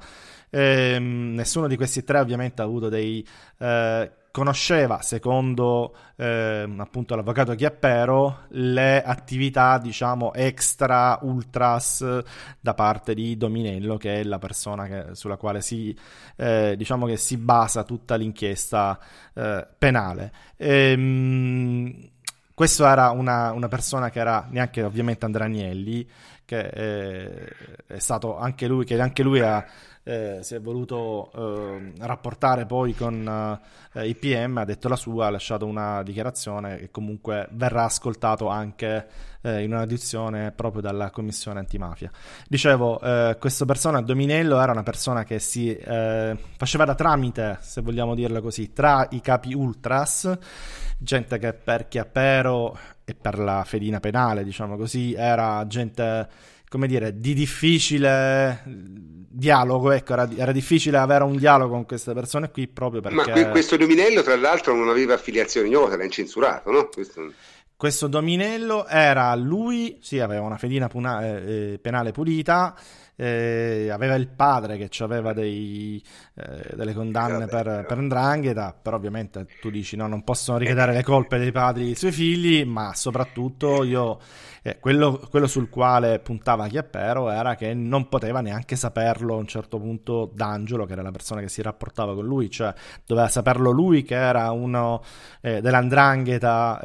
B: Ehm, nessuno di questi tre ovviamente ha avuto dei... Eh, conosceva, secondo eh, appunto l'avvocato Chiappero, le attività diciamo extra ultras da parte di Dominello, che è la persona che, sulla quale si, eh, diciamo che si basa tutta l'inchiesta eh, penale. Ehm, questo era una, una, persona che era neanche ovviamente Andrea Agnelli, che è, è stato anche lui, che anche lui ha, eh, si è voluto eh, rapportare poi con eh, IPM, ha detto la sua, ha lasciato una dichiarazione e comunque verrà ascoltato anche eh, in un'audizione proprio dalla commissione antimafia. Dicevo, eh, questa persona, Dominello, era una persona che si eh, faceva da tramite, se vogliamo dirlo così, tra i capi ultras, gente che per Chiappero e per la fedina penale, diciamo così, era gente come dire, di difficile dialogo, ecco, era, era, difficile avere un dialogo con queste persone qui proprio perché...
A: Ma questo Dominello, tra l'altro, non aveva affiliazione ignota, l'ha incensurato, no?
B: Questo... questo... Dominello era lui, sì, aveva una fedina puna- eh, penale pulita, eh, aveva il padre che aveva dei, eh, delle condanne Vabbè, per, per Ndrangheta, però ovviamente tu dici no, non possono ricadere le colpe dei padri dei suoi figli, ma soprattutto io, eh, quello, quello, sul quale puntava Chiappero era che non poteva neanche saperlo a un certo punto D'Angelo, che era la persona che si rapportava con lui, cioè doveva saperlo lui che era uno eh, dell'Andrangheta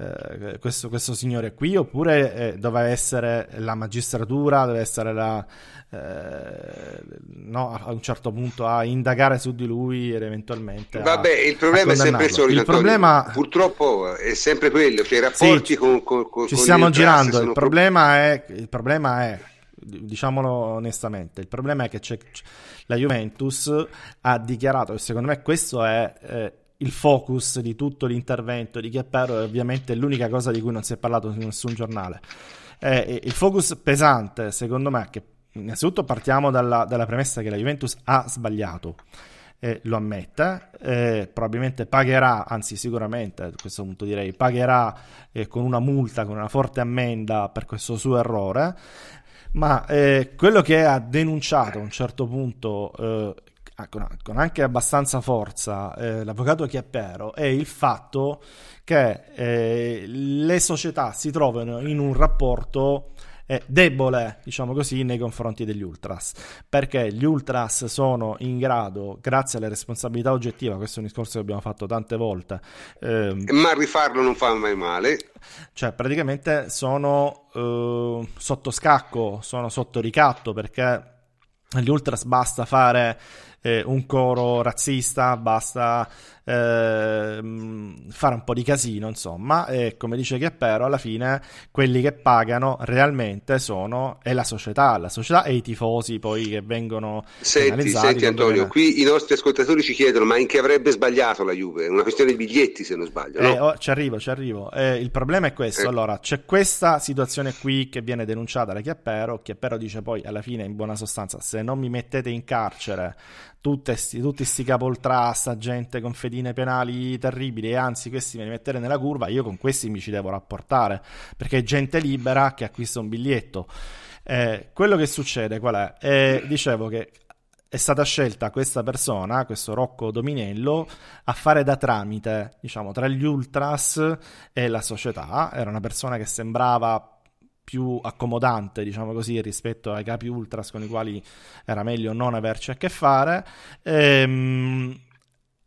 B: eh, eh, questo, questo, signore qui, oppure eh, doveva essere la magistratura, deve essere la, eh, no, a un certo punto a indagare su di lui ed eventualmente.
A: Vabbè, il problema è sempre il solito. Il problema... Purtroppo è sempre quello, cioè i rapporti sì, con, con, con,
B: Ci stiamo girando, il problema, è, il problema è diciamolo onestamente, il problema è che c'è, la Juventus ha dichiarato, e secondo me questo è eh, il focus di tutto l'intervento di Chiappero è ovviamente l'unica cosa di cui non si è parlato su nessun giornale. Eh, il focus pesante, secondo me, che innanzitutto partiamo dalla, dalla premessa che la Juventus ha sbagliato. Eh, lo ammette, eh, probabilmente pagherà, anzi sicuramente a questo punto direi, pagherà eh, con una multa, con una forte ammenda per questo suo errore, ma eh, quello che ha denunciato a un certo punto eh, con, con anche abbastanza forza eh, l'avvocato Chiappero è il fatto che eh, le società si trovano in un rapporto eh, debole, diciamo così, nei confronti degli ultras, perché gli ultras sono in grado, grazie alle responsabilità oggettive, questo è un discorso che abbiamo fatto tante volte,
A: ehm, ma rifarlo non fa mai male.
B: Cioè, praticamente sono eh, sotto scacco, sono sotto ricatto, perché agli ultras basta fare eh, un coro razzista, basta eh, fare un po' di casino, insomma, e come dice Chiappero, alla fine quelli che pagano realmente sono è la società, la società e i tifosi poi che vengono
A: Senti, senti Antonio, qui i nostri ascoltatori ci chiedono ma in che avrebbe sbagliato la Juve? È una questione di biglietti se non sbaglio, no?
B: eh, oh, ci arrivo, ci arrivo. Eh, il problema è questo, eh. allora, c'è questa situazione qui che viene denunciata da Chiappero, Chiappero dice poi alla fine in buona sostanza se non mi mettete in carcere tutte sti, tutti questi capoltrasta, gente con fedine penali terribili e anzi questi me li mettere nella curva, io con questi mi ci devo rapportare perché è gente libera che acquista un biglietto. Eh, quello che succede qual è? Eh, dicevo che è stata scelta questa persona, questo Rocco Dominello, a fare da tramite, diciamo, tra gli ultras e la società. Era una persona che sembrava più accomodante, diciamo così, rispetto ai capi ultras con i quali era meglio non averci a che fare. Ehm,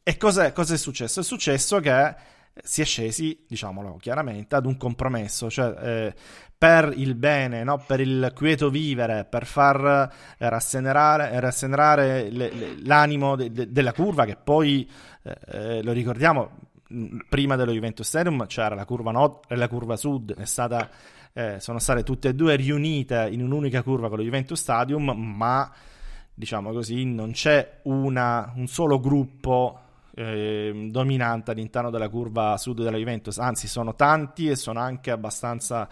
B: e cos'è, cos'è successo? È successo che si è scesi, diciamolo chiaramente, ad un compromesso, cioè eh, per il bene, no? per il quieto vivere, per far eh, rassenerare, l'animo de, de, della curva, che poi, eh, eh lo ricordiamo, prima dello Juventus Stadium c'era la curva nord e la curva sud, è stata eh, sono state tutte e due riunite in un'unica curva con lo Juventus Stadium, ma diciamo così non c'è una, un solo gruppo eh, dominante all'interno della curva sud della Juventus, anzi sono tanti e sono anche abbastanza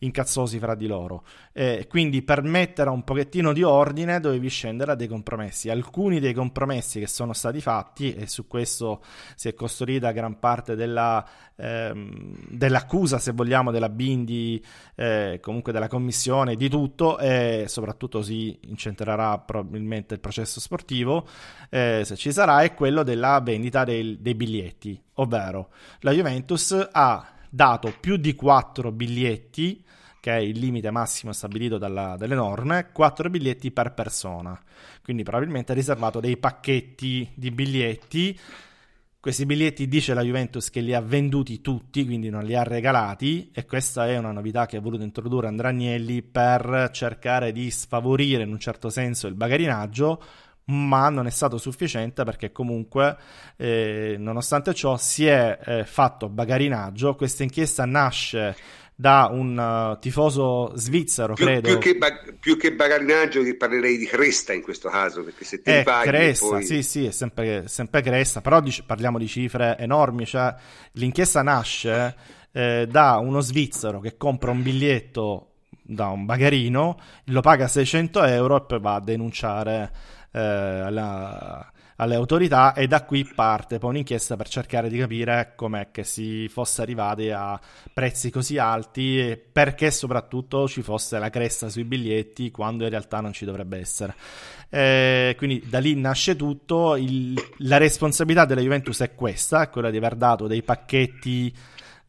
B: incazzosi fra di loro. Eh, quindi per mettere un pochettino di ordine dovevi scendere a dei compromessi. Alcuni dei compromessi che sono stati fatti, e su questo si è costruita gran parte della, ehm, dell'accusa, se vogliamo, della Bindi, eh, comunque della commissione, di tutto, e soprattutto si incentrerà probabilmente il processo sportivo, eh, se ci sarà, è quello della vendita dei, dei biglietti, ovvero la Juventus ha dato più di 4 biglietti il limite massimo stabilito dalla, dalle norme, 4 biglietti per persona. Quindi probabilmente ha riservato dei pacchetti di biglietti. Questi biglietti dice la Juventus che li ha venduti tutti, quindi non li ha regalati e questa è una novità che ha voluto introdurre Andragnelli per cercare di sfavorire in un certo senso il bagarinaggio, ma non è stato sufficiente perché comunque eh, nonostante ciò si è eh, fatto bagarinaggio, questa inchiesta nasce da un uh, tifoso svizzero,
A: più,
B: credo.
A: Più che, ba- più che bagarinaggio, che parlerei di cresta in questo caso, perché se te
B: eh,
A: paghi
B: cresta,
A: poi...
B: sì, sì, è sempre, sempre cresta, però dic- parliamo di cifre enormi, cioè l'inchiesta nasce eh, da uno svizzero che compra un biglietto da un bagarino, lo paga 600 euro e poi va a denunciare eh, alla alle autorità e da qui parte poi un'inchiesta per cercare di capire com'è che si fosse arrivati a prezzi così alti e perché soprattutto ci fosse la cresta sui biglietti quando in realtà non ci dovrebbe essere. Eh, quindi da lì nasce tutto, il, la responsabilità della Juventus è questa, quella di aver dato dei pacchetti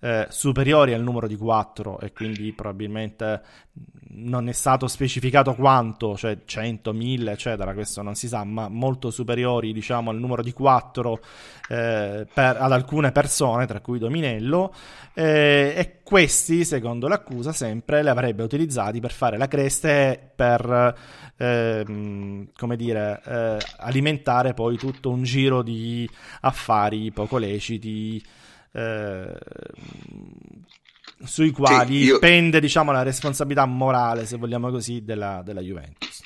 B: eh, superiori al numero di 4 e quindi probabilmente non è stato specificato quanto, cioè 100, 1000, eccetera, questo non si sa, ma molto superiori diciamo al numero di 4 eh, per, ad alcune persone, tra cui Dominello, eh, e questi, secondo l'accusa, sempre li avrebbe utilizzati per fare la cresta e per, ehm, come dire, eh, alimentare poi tutto un giro di affari poco leciti eh, sui quali sì, io... pende diciamo, la responsabilità morale, se vogliamo così, della, della Juventus.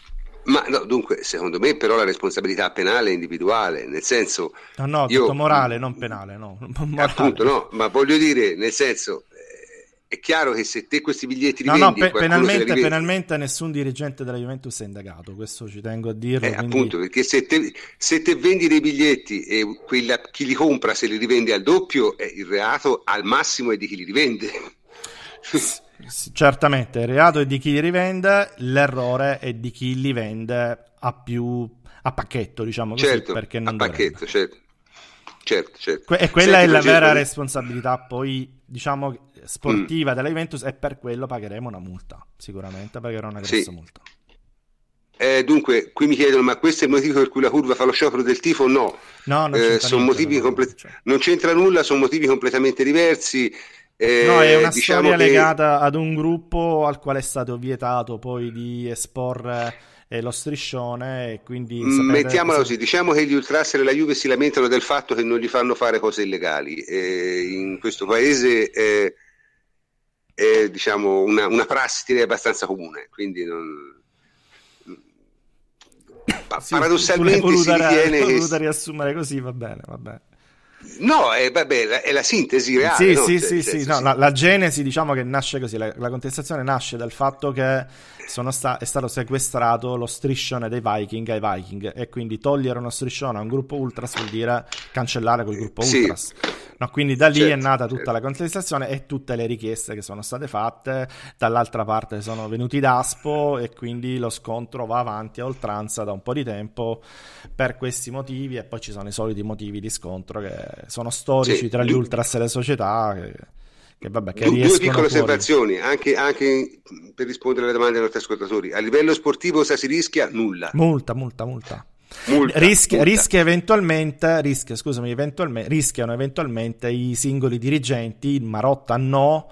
A: Ma no, dunque, secondo me però la responsabilità penale è individuale, nel senso...
B: No, no, io... tutto morale, non penale, no. [laughs]
A: Morale. Appunto, no, ma voglio dire, nel senso, è chiaro che se te questi biglietti li
B: no,
A: vendi,
B: no, pe- penalmente, penalmente, nessun dirigente della Juventus è indagato, questo ci tengo a dirlo.
A: Eh,
B: quindi...
A: Appunto, perché se te, se te, vendi dei biglietti e quella, chi li compra se li rivende al doppio, eh, il reato al massimo è di chi li rivende.
B: Certamente, il reato è di chi li rivende, l'errore è di chi li vende a più a pacchetto, diciamo così,
A: certo,
B: perché non
A: a pacchetto, certo. Certo, certo.
B: Que- e quella Senti, è la vera responsabilità poi, diciamo, sportiva mm. della Juventus e per quello pagheremo una multa, sicuramente pagherò una grossa sì. multa.
A: Eh, dunque, qui mi chiedono, ma questo è il motivo per cui la curva fa lo sciopero del tifo? No,
B: no non, eh,
A: c'entra motivi comple- non c'entra nulla, sono motivi completamente diversi.
B: Eh, no, è una diciamo storia che... legata ad un gruppo al quale è stato vietato poi di esporre eh, lo striscione e quindi
A: sapete... mettiamola così diciamo che gli ultras della Juve si lamentano del fatto che non gli fanno fare cose illegali eh, in questo paese eh, è diciamo, una, una prassi direi abbastanza comune, quindi non...
B: Sì, paradossalmente si ritiene che... voluta riassumere così, va bene, va bene.
A: No, è, vabbè, è, la sintesi reale.
B: Sì,
A: no?
B: sì, cioè, sì, sì. No, la, la, genesi diciamo che nasce così, la, la contestazione nasce dal fatto che sta, è stato sequestrato lo striscione dei Viking ai Viking e quindi togliere uno striscione a un gruppo Ultras vuol dire cancellare quel gruppo Ultras. Sì. No, quindi da lì certo, è nata tutta certo. la contestazione e tutte le richieste che sono state fatte. Dall'altra parte sono venuti d'Aspo e quindi lo scontro va avanti a oltranza da un po' di tempo per questi motivi e poi ci sono i soliti motivi di scontro che sono storici sì. tra gli ultras e le società. Che, che vabbè, che
A: due piccole fuori. osservazioni anche, anche, per rispondere alle domande dei nostri ascoltatori. A livello sportivo, se si rischia, nulla.
B: Multa, multa, multa. Multa, rischia, multa. rischia, eventualmente, rischia, scusami, eventualmente, rischiano eventualmente i singoli dirigenti, Marotta no,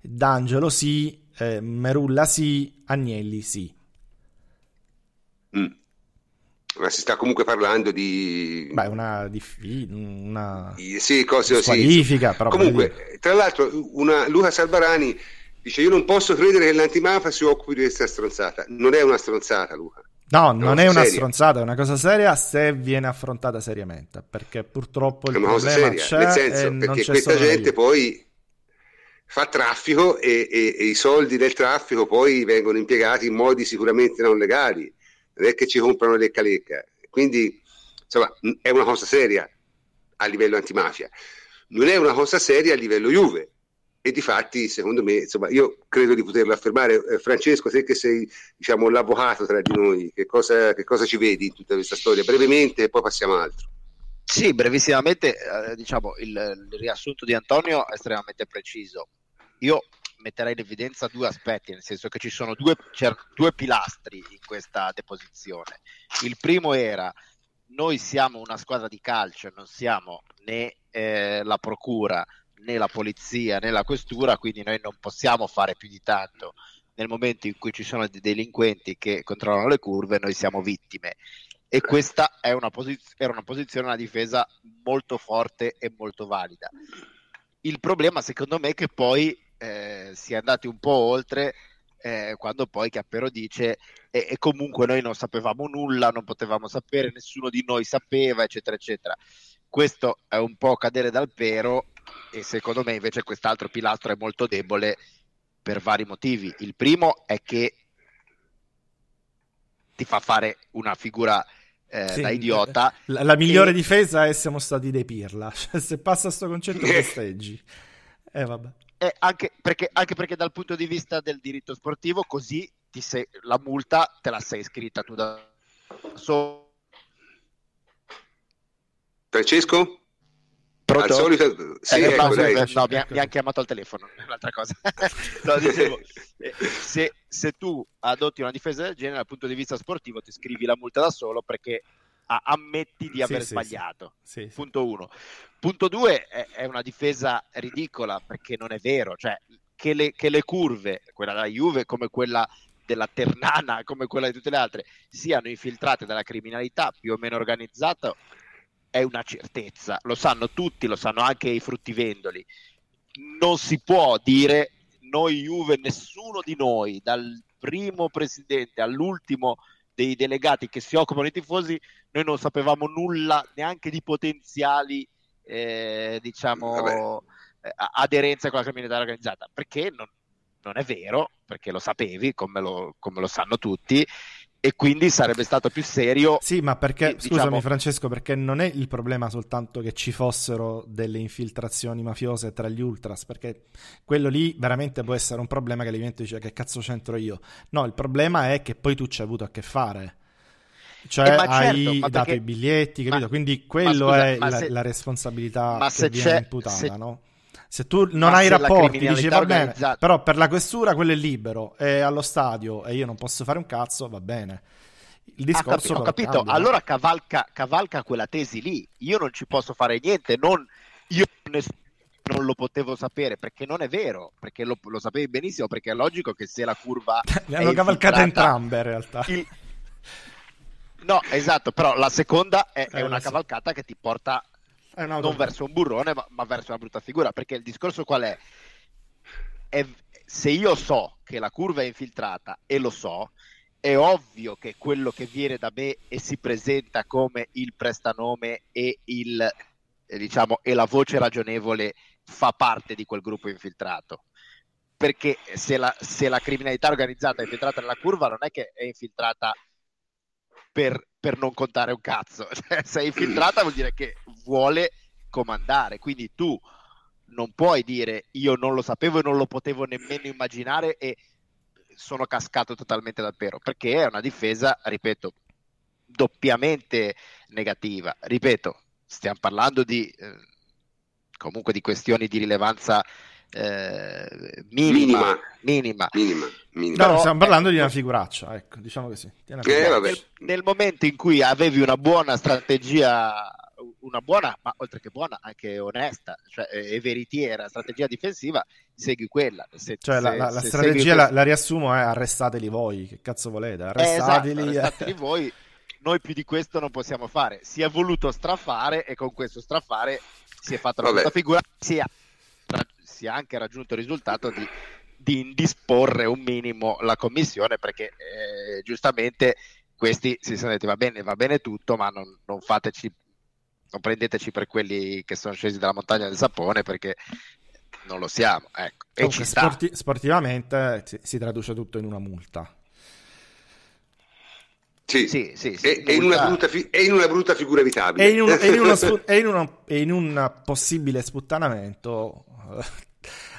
B: D'Angelo sì, eh, Merulla sì, Agnelli sì.
A: Mm. Ma si sta comunque parlando di...
B: Beh, una, di, una...
A: Sì, cose
B: squalifica, sì. però...
A: Comunque, tra l'altro, una, Luca Salvarani dice io non posso credere che l'antimafia si occupi di questa stronzata. Non è una stronzata, Luca.
B: No, non è una seria. stronzata, è una cosa seria se viene affrontata seriamente, perché purtroppo il è una cosa seria, nel senso,
A: perché questa gente io. poi fa traffico e, e, e, i soldi del traffico poi vengono impiegati in modi sicuramente non legali, non è che ci comprano lecca lecca, quindi insomma è una cosa seria a livello antimafia, non è una cosa seria a livello Juve, e di fatti secondo me insomma io credo di poterlo affermare eh, Francesco te che sei diciamo l'avvocato tra di noi che cosa, che cosa ci vedi in tutta questa storia? Brevemente e poi passiamo a altro.
D: Sì brevissimamente eh, diciamo il, il, riassunto di Antonio è estremamente preciso. Io metterei in evidenza due aspetti nel senso che ci sono due, due pilastri in questa deposizione il primo era noi siamo una squadra di calcio non siamo né eh, la procura né la polizia né la questura, quindi noi non possiamo fare più di tanto. Nel momento in cui ci sono dei delinquenti che controllano le curve, noi siamo vittime. E questa una posiz- era una posizione, una difesa molto forte e molto valida. Il problema, secondo me, è che poi eh, si è andati un po' oltre eh, quando poi Cappero dice e, e, comunque noi non sapevamo nulla, non potevamo sapere, nessuno di noi sapeva, eccetera, eccetera. Questo è un po' cadere dal pero e secondo me invece quest'altro pilastro è molto debole per vari motivi. Il primo è che ti fa fare una figura eh, sì, da idiota.
B: La, la migliore e... difesa è siamo stati dei pirla. Cioè, [laughs] se passa questo concetto [laughs] festeggi. Eh, vabbè.
D: Eh, anche, perché, anche, perché, dal punto di vista del diritto sportivo, così sei, la multa te la sei scritta tu da solo.
A: Francesco?
D: Pronto? Al solito... Sì, eh, ecco, no, dai. no mi, ha, mi, ha, chiamato al telefono, un'altra cosa. [laughs] no, dicevo, eh, se, se, tu adotti una difesa del genere dal punto di vista sportivo ti scrivi la multa da solo perché ammetti di aver sì, sbagliato. Sì, Punto uno. Punto due è, è, una difesa ridicola perché non è vero, cioè che le, che le curve, quella della Juve come quella della Ternana, [laughs] come quella di tutte le altre, siano infiltrate dalla criminalità più o meno organizzata è una certezza, lo sanno tutti, lo sanno anche i fruttivendoli. Non si può dire noi Juve, nessuno di noi, dal primo presidente all'ultimo dei delegati che si occupano dei tifosi, noi non sapevamo nulla neanche di potenziali, eh, diciamo, eh, aderenze con la criminalità organizzata, perché non, non, è vero, perché lo sapevi, come lo, come lo sanno tutti, e quindi sarebbe stato più serio.
B: Sì, ma perché, e, scusami diciamo... Francesco, perché non è il problema soltanto che ci fossero delle infiltrazioni mafiose tra gli ultras, perché quello lì veramente può essere un problema che l'evento dice che cazzo c'entro io. No, il problema è che poi tu ci hai avuto a che fare. Cioè eh, hai certo, dato i biglietti, capito? Ma, Quindi quello scusa, è la, se... la, responsabilità ma che viene imputata, se... no? Se tu non Ma hai rapporti, dici va bene, però per la questura quello è libero, è allo stadio e io non posso fare un cazzo, va bene.
D: Il discorso ah, ho capito, cambia. allora cavalca, cavalca, quella tesi lì. Io non ci posso fare niente, non, io non lo potevo sapere perché non è vero, perché lo, lo sapevi benissimo, perché è logico che se la curva... [laughs]
B: Le hanno cavalcate entrambe in realtà. Il...
D: No, esatto, però la seconda è, è eh, una cavalcata che ti porta eh no, non verso un burrone, ma, ma, verso una brutta figura. Perché il discorso qual è? è? Se io so che la curva è infiltrata e lo so, è ovvio che quello che viene da me e si presenta come il prestanome e, il, eh, diciamo, e la voce ragionevole fa parte di quel gruppo infiltrato. Perché se la, se la criminalità organizzata è infiltrata nella curva, non è che è infiltrata per, per non contare un cazzo. [laughs] Cioè, se è infiltrata vuol dire che vuole comandare. Quindi tu non puoi dire io non lo sapevo e non lo potevo nemmeno immaginare e sono cascato totalmente dal pero, perché è una difesa, ripeto, doppiamente negativa. Ripeto, stiamo parlando di eh, comunque di questioni di rilevanza eh, minima, minima, minima.
B: minima. No, stiamo parlando eh, di una figuraccia, ecco, diciamo così.
D: Eh, nel, nel, momento in cui avevi una buona strategia, una buona, ma oltre che buona, anche onesta, cioè e veritiera strategia difensiva, segui quella. Se,
B: cioè, se, la, la, la strategia la, la, riassumo è arrestateli voi, che cazzo volete? Arrestateli,
D: esatto, arrestateli voi. Noi più di questo non possiamo fare. Si è voluto strafare e con questo strafare si è fatta una brutta figura. Si è si è anche raggiunto il risultato di, di indisporre un minimo la commissione perché eh, giustamente questi si sono detti va bene, va bene tutto, ma non, non fateci non prendeteci per quelli che sono scesi dalla montagna del sapone perché non lo siamo. Ecco. E ci sporti-
B: sportivamente si, si, traduce tutto in una multa.
A: Sì, sì, sì, sì e, in fi- e, in una brutta figura evitabile.
B: E in un, e in uno spu- [laughs] e in uno, in un possibile sputtanamento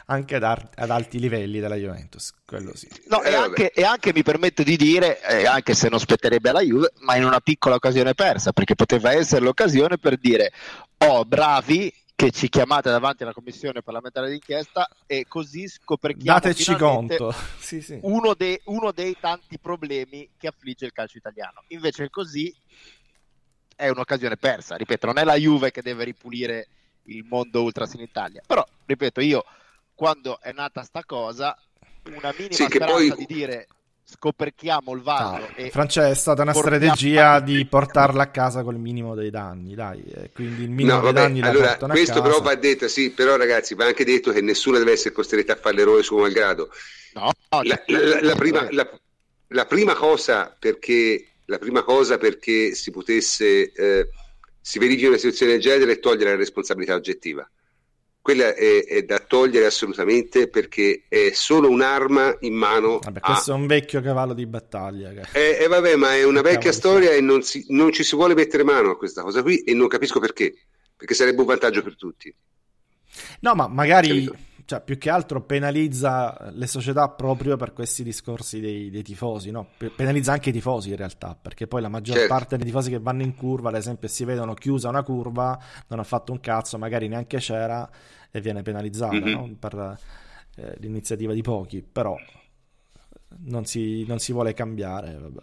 B: anche ad, ar- ad, alti livelli della Juventus, quello sì.
D: No, eh, e, anche, e, anche, mi permetto di dire, eh, anche se non spetterebbe alla Juve, ma in una piccola occasione persa, perché poteva essere l'occasione per dire, oh bravi che ci chiamate davanti alla commissione parlamentare d'inchiesta e così scopriamo
B: Dateci conto. [laughs]
D: Sì, sì. Uno, de- uno dei tanti problemi che affligge il calcio italiano. Invece così è un'occasione persa, ripeto, non è la Juve che deve ripulire il mondo ultras in Italia, però ripeto, io quando è nata sta cosa, una minima sì, speranza poi... di dire scoperchiamo il vaso.
B: Ah, Francia è stata una strategia di portarla a casa col minimo dei danni, dai, quindi il minimo no, dei danni
A: allora, questo però va detto, sì, però ragazzi va anche detto che nessuno deve essere costretto a fare l'eroe suo malgrado. No, la, la, la, la prima, la, prima, cosa perché, la prima cosa perché si potesse, eh, si verifichi una situazione del genere è togliere la responsabilità oggettiva quella è, è, da togliere assolutamente perché è solo un'arma in mano.
B: Vabbè, questo a... è un vecchio cavallo di battaglia.
A: Eh, eh, vabbè, ma è una vecchia storia e non, si, non, ci si vuole mettere mano a questa cosa qui e non capisco perché, perché sarebbe un vantaggio per tutti.
B: No, ma magari cioè, più che altro penalizza le società proprio per questi discorsi dei, dei tifosi, no? penalizza anche i tifosi in realtà, perché poi la maggior certo. parte dei tifosi che vanno in curva, ad esempio, si vedono chiusa una curva, non ha fatto un cazzo, magari neanche c'era e viene penalizzata mm-hmm. no? per eh, l'iniziativa di pochi, però non si, non si vuole cambiare. Vabbè.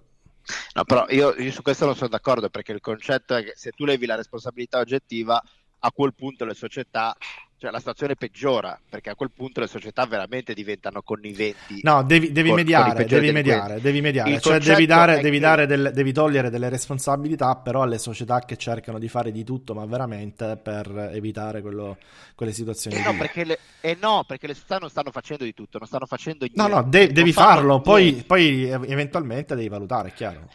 D: No, però io, io su questo non sono d'accordo perché il concetto è che se tu levi la responsabilità oggettiva, a quel punto le società cioè la situazione peggiora perché a quel punto le società veramente diventano conniventi.
B: No, devi, devi con, mediare, con devi mediare, devi mediare, cioè devi, dare, devi, dare del, devi togliere delle responsabilità però alle società che cercano di fare di tutto, ma veramente per evitare quello, quelle situazioni.
D: Eh no, perché le, eh no, perché le società non stanno facendo di tutto, non stanno facendo niente.
B: No, no, de- devi farlo, poi, poi eventualmente devi valutare, è chiaro.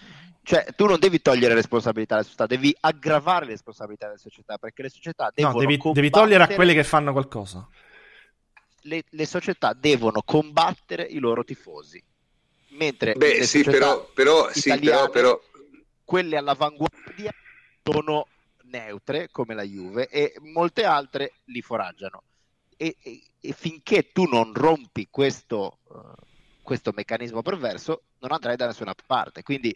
D: Cioè, tu non devi togliere responsabilità alle società, devi aggravare le responsabilità delle società, perché le società devono.
B: No, devi, devi togliere a quelle che fanno qualcosa.
D: Le, le, società devono combattere i loro tifosi. Mentre
A: Beh,
D: le
A: sì, però, però, sì, però, però,
D: quelle all'avanguardia sono neutre, come la Juve, e molte altre li foraggiano. E, e, e finché tu non rompi questo, uh, questo meccanismo perverso, non andrai da nessuna parte. Quindi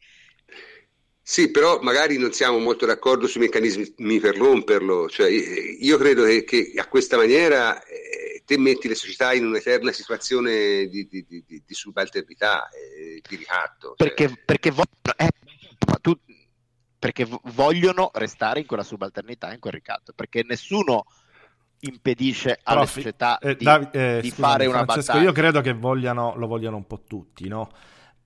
A: sì, però magari non siamo molto d'accordo sui meccanismi per romperlo. Cioè, io credo che, che a questa maniera eh, te metti le società in un'eterna situazione di, di, di, di subalternità, eh, di ricatto.
D: Cioè. Perché, perché, vogliono, eh, tu, perché vogliono restare in quella subalternità, in quel ricatto, perché nessuno impedisce alle Profi, società eh, di, Dav- eh, di scusami, fare una Francesco, battaglia.
B: Io credo che vogliano, lo vogliano un po' tutti, no?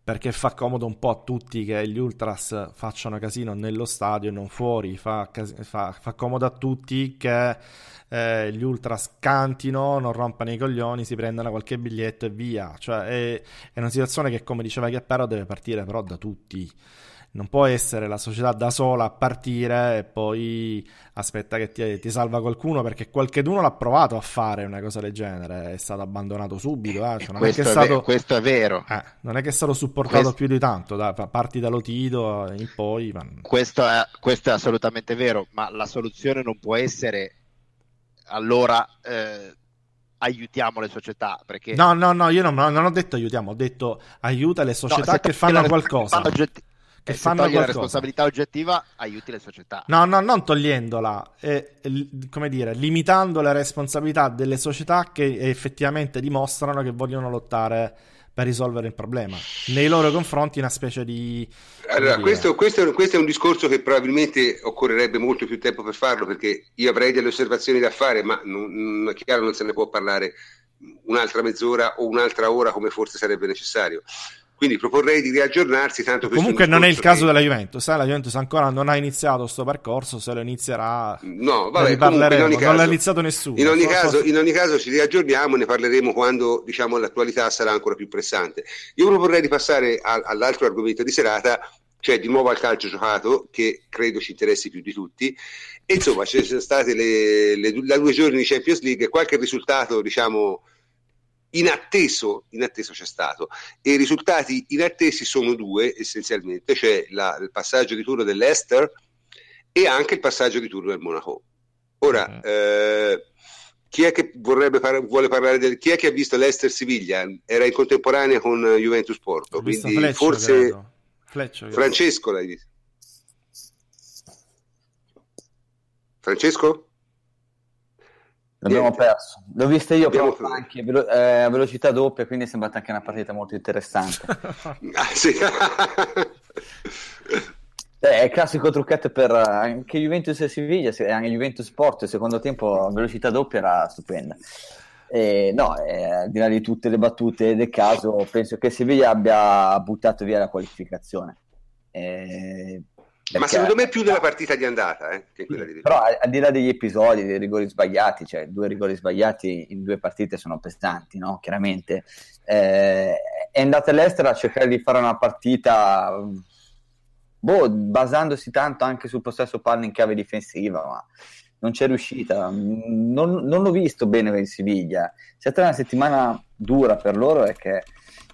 B: Perché fa comodo un po' a tutti che gli Ultras facciano casino nello stadio e non fuori, fa, fa, fa comodo a tutti che eh, gli Ultras cantino, non rompano i coglioni, si prendano qualche biglietto e via. Cioè è, è una situazione che, come diceva Chiappero, deve partire però da tutti non può essere la società da sola a partire e poi aspetta che ti, ti salva qualcuno perché qualcheduno l'ha provato a fare una cosa del genere, è stato abbandonato subito. Eh? Cioè,
D: questo, è è stato, questo, è vero.
B: Eh, non è che è stato supportato questo... più di tanto, da, parti da Lotido in poi. Ma...
D: Questo, è, questo è assolutamente vero, ma la soluzione non può essere allora... Eh, aiutiamo le società perché...
B: no no no io non, non, ho detto aiutiamo ho detto aiuta le società no, che fanno qualcosa oggetti-
D: che fanno qualcosa. la responsabilità oggettiva aiuti le società.
B: No, no, non togliendola, eh, come dire, limitando le responsabilità delle società che effettivamente dimostrano che vogliono lottare per risolvere il problema. Nei loro confronti una specie di...
A: Allora, questo, questo, questo, è un discorso che probabilmente occorrerebbe molto più tempo per farlo perché io avrei delle osservazioni da fare, ma non, non, chiaro non se ne può parlare un'altra mezz'ora o un'altra ora come forse sarebbe necessario. Quindi proporrei di riaggiornarsi. Tanto
B: Comunque non è il caso che... della Juventus, eh? la Juventus ancora non ha iniziato questo percorso, se lo inizierà
A: no, vabbè, comunque,
B: caso, non l'ha iniziato nessuno.
A: In ogni, so, caso, so... in ogni, caso, ci riaggiorniamo e ne parleremo quando diciamo, l'attualità sarà ancora più pressante. Io proporrei di passare a, all'altro argomento di serata, cioè di nuovo al calcio giocato, che credo ci interessi più di tutti. E insomma, ci sono state le, le, le due giorni di Champions League qualche risultato, diciamo inatteso, inatteso c'è stato e i risultati inattesi sono due essenzialmente, cioè la, il passaggio di turno dell'Ester e anche il passaggio di turno del Monaco. Ora, mm. eh, chi è che vorrebbe par- vuole parlare del chi è che ha visto l'Ester Siviglia? Era in contemporanea con Juventus Porto, quindi Fleccio, forse Fleccio, Francesco l'hai visto. Francesco?
E: L'abbiamo perso. L'ho vista io però anche velo- eh, a velocità doppia, quindi è sembrata anche una partita molto interessante. [laughs]
A: ah, sì. [laughs]
E: eh, è il classico trucchetto per anche Juventus e Siviglia, anche Juventus Sport, il secondo tempo a velocità doppia era stupenda. Eh, no, eh, al di là di tutte le battute del caso, penso che Sevilla abbia buttato via la qualificazione. Eh,
A: ma secondo me più della partita di andata, eh, che quella di
E: Però al di là degli episodi, dei rigori sbagliati, cioè due rigori sbagliati in due partite sono pesanti, no? Chiaramente. Eh, è andata all'estero a cercare di fare una partita boh, basandosi tanto anche sul possesso palla in chiave difensiva, ma non c'è riuscita. Non, non l'ho visto bene il Siviglia. È stata una settimana dura per loro perché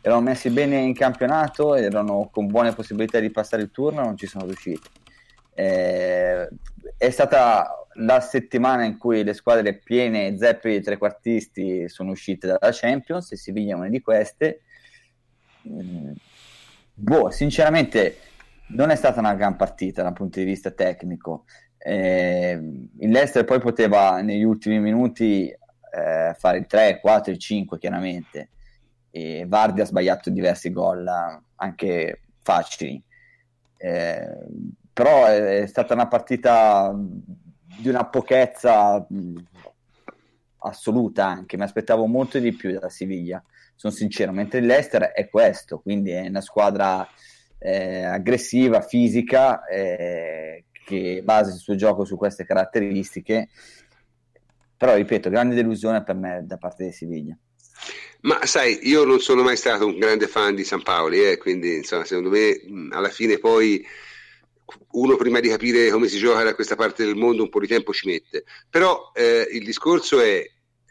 E: erano messi bene in campionato, erano con buone possibilità di passare il turno, non ci sono riusciti. Eh, è stata la settimana in cui le squadre piene zeppe di trequartisti sono uscite dalla Champions e Siviglia è una di queste. Mm, boh, sinceramente non è stata una gran partita dal punto di vista tecnico. Eh, il Leicester poi poteva negli ultimi minuti eh, fare il 3, 4, il 5 chiaramente e Vardi ha sbagliato diversi gol anche facili. Eh, però è, è, stata una partita di una pochezza assoluta anche. Mi aspettavo molto di più da Siviglia sono sincero. Mentre l'Ester è questo quindi è una squadra eh, aggressiva fisica eh, che basa il suo gioco su queste caratteristiche. Però ripeto grande delusione per me da parte di Siviglia
A: ma sai, io non sono mai stato un grande fan di San Paoli, eh, quindi insomma, secondo me alla fine poi uno prima di capire come si gioca da questa parte del mondo un po' di tempo ci mette. Però eh, il discorso è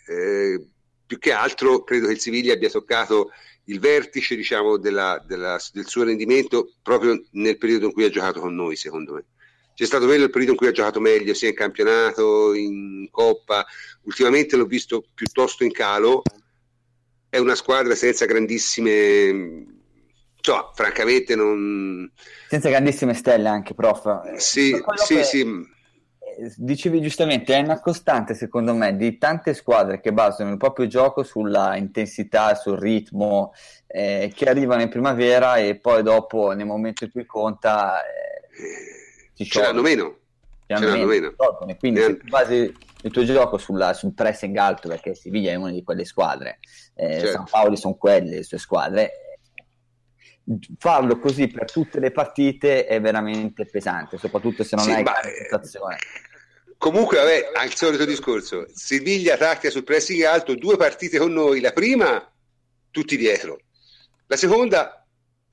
A: eh, più che altro credo che il Siviglia abbia toccato il vertice diciamo, della, della, del suo rendimento proprio nel periodo in cui ha giocato con noi, secondo me. C'è stato quello il periodo in cui ha giocato meglio, sia in campionato, in coppa. Ultimamente l'ho visto piuttosto in calo è una squadra senza grandissime cioè, francamente non
E: senza grandissime stelle anche prof.
A: Sì sì che... sì.
E: eh, dicevi giustamente è una costante secondo me di tante squadre che basano il proprio gioco sulla intensità sul ritmo eh, che arrivano in primavera e poi dopo nel momento in cui conta
A: eh, ce l'hanno meno. Ce l'hanno meno,
E: meno. quindi se tu basi il tuo gioco sulla, sul pressing alto perché Siviglia è una di quelle squadre eh, certo. San Paolo sono quelle le sue squadre. Farlo così per tutte le partite è veramente pesante soprattutto se non sì, hai ma, situazione
A: comunque vabbè al solito discorso. Siviglia attacca sul pressing alto due partite con noi la prima tutti dietro. La seconda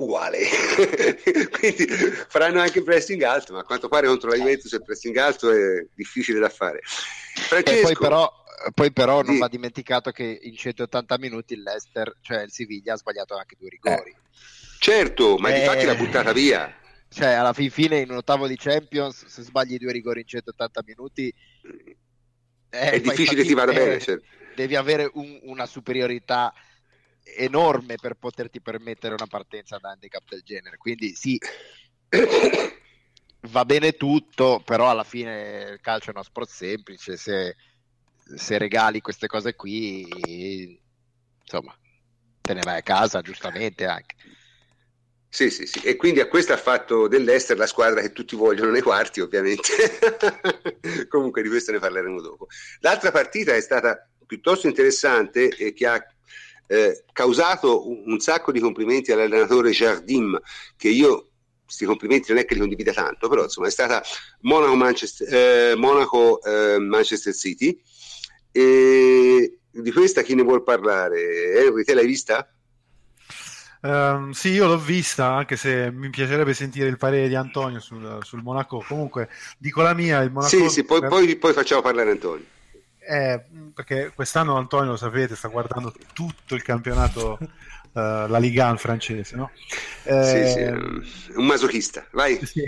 A: uguale. [laughs] Quindi faranno anche pressing alto, ma a quanto pare contro la Juventus il pressing alto è difficile da fare.
D: Francesco, poi però, poi però non va dimenticato che in 180 minuti il Leicester, cioè il Siviglia, ha sbagliato anche due rigori. Eh.
A: Certo, ma eh, di fatti l'ha buttata via.
D: Cioè, alla fin fine in un ottavo di Champions, se sbagli due rigori in 180 minuti...
A: Eh, è difficile ti vada bene. Cioè.
D: Devi avere un, una superiorità enorme per poterti permettere una partenza da handicap del genere. Quindi sì, [coughs] va bene tutto, però alla fine il calcio è uno sport semplice, se, se regali queste cose qui, insomma, te ne vai a casa giustamente anche.
A: Sì, sì, sì, e quindi a questo ha fatto dell'Ester la squadra che tutti vogliono nei quarti, ovviamente. [laughs] Comunque di questo ne parleremo dopo. L'altra partita è stata piuttosto interessante e che ha eh, causato un, un, sacco di complimenti all'allenatore Jardim, che io questi complimenti non è che li condivida tanto, però insomma è stata Monaco-Manchester, eh, Monaco, eh, Manchester City. E di questa chi ne vuol parlare? Henry, te l'hai vista?
C: Um, sì, io l'ho vista, anche se mi piacerebbe sentire il parere di Antonio sul, sul Monaco. Comunque, dico la mia, il Monaco...
A: Sì, sì, poi, poi, poi facciamo parlare Antonio.
C: Eh, perché quest'anno Antonio, lo sapete, sta guardando tutto il campionato, uh, [laughs] la Liga 1 francese, no?
A: Eh, sì, sì, un masochista, vai. Sì.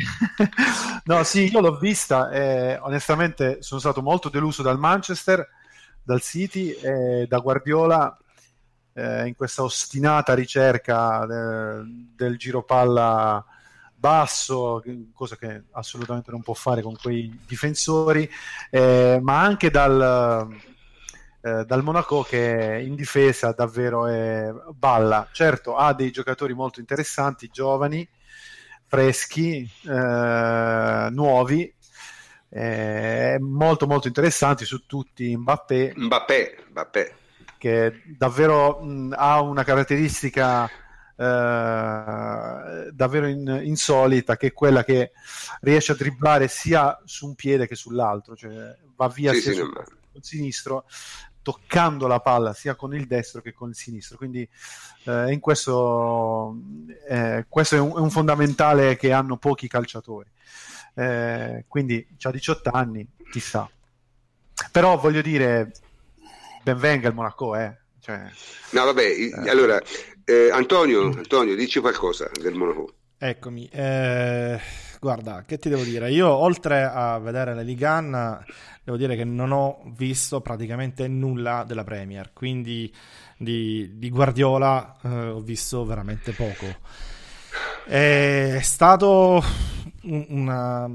A: [laughs]
C: no, sì, io l'ho vista e onestamente sono stato molto deluso dal Manchester, dal City e da Guardiola eh, in questa ostinata ricerca de, del giro palla basso, cosa che assolutamente non può fare con quei difensori, eh, ma anche dal, eh, dal, Monaco che in difesa davvero è balla. Certo, ha dei giocatori molto interessanti, giovani, freschi, eh, nuovi, eh, molto molto interessanti su tutti Mbappé.
A: Mbappé, Mbappé
C: che davvero mh, ha una caratteristica eh, davvero in, insolita, che è quella che riesce a dribblare sia su un piede che sull'altro, cioè va via
A: Sì,
C: sia
A: sì,
C: sul
A: no,
C: sinistro toccando la palla sia con il destro che con il sinistro. Quindi eh, in questo, eh, questo è, un, è un fondamentale che hanno pochi calciatori. Eh, quindi ha 18 anni chissà. Però voglio dire ben venga il Monaco eh. cioè,
A: No, vabbè, allora, eh, Antonio, Antonio, dici qualcosa del Monaco.
B: Eccomi, eh, guarda, che ti devo dire? Io oltre a vedere la Liga 1, devo dire che non ho visto praticamente nulla della Premier, quindi di, di Guardiola eh, ho visto veramente poco. È stato un- una,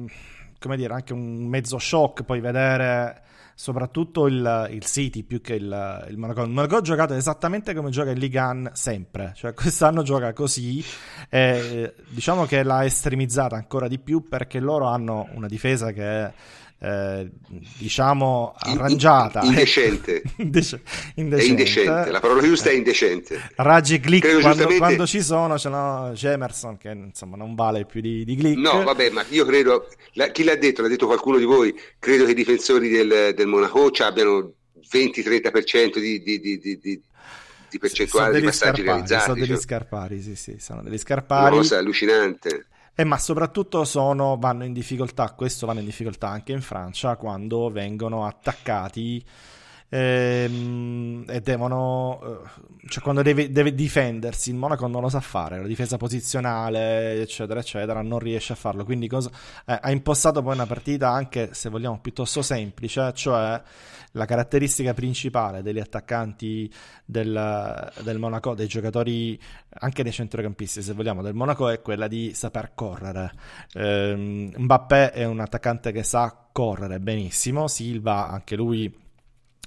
B: come dire, anche un mezzo shock poi vedere soprattutto il, il City più che il, il Monaco. Il Monaco ha giocato esattamente come gioca in Liga 1 sempre, cioè quest'anno gioca così, e diciamo che l'ha estremizzata ancora di più perché loro hanno una difesa che è eh, diciamo arrangiata,
A: Indecente. [laughs]
B: Indece-
A: È indecente, la parola giusta è indecente.
B: Raggi Glick
A: Credo
B: quando,
A: giustamente-
B: quando ci sono, c'è no, Jemerson che insomma non vale più di, di Glick.
A: No, vabbè, ma io credo, la- chi l'ha detto? L'ha detto qualcuno di voi? Credo che i difensori del, del Monaco ci abbiano 20-30% di, di, di, di, di- di percentuale di
B: degli
A: passaggi
B: scarpari,
A: realizzati.
B: sono degli
A: cioè,
B: scarpari, sì, sì, sono degli
A: una
B: scarpari.
A: cosa allucinante.
B: Eh, ma soprattutto sono, vanno in difficoltà, questo vanno in difficoltà anche in Francia quando vengono attaccati ehm, e devono, eh, cioè quando deve, deve difendersi, il Monaco non lo sa fare, la difesa posizionale, eccetera, eccetera, non riesce a farlo. Quindi cosa- eh, ha impostato poi una partita anche, se vogliamo, piuttosto semplice, cioè la caratteristica principale degli attaccanti del, del Monaco, dei giocatori, anche dei centrocampisti, se vogliamo, del Monaco è quella di saper correre. Ehm, Mbappé è un attaccante che sa correre benissimo, Silva anche lui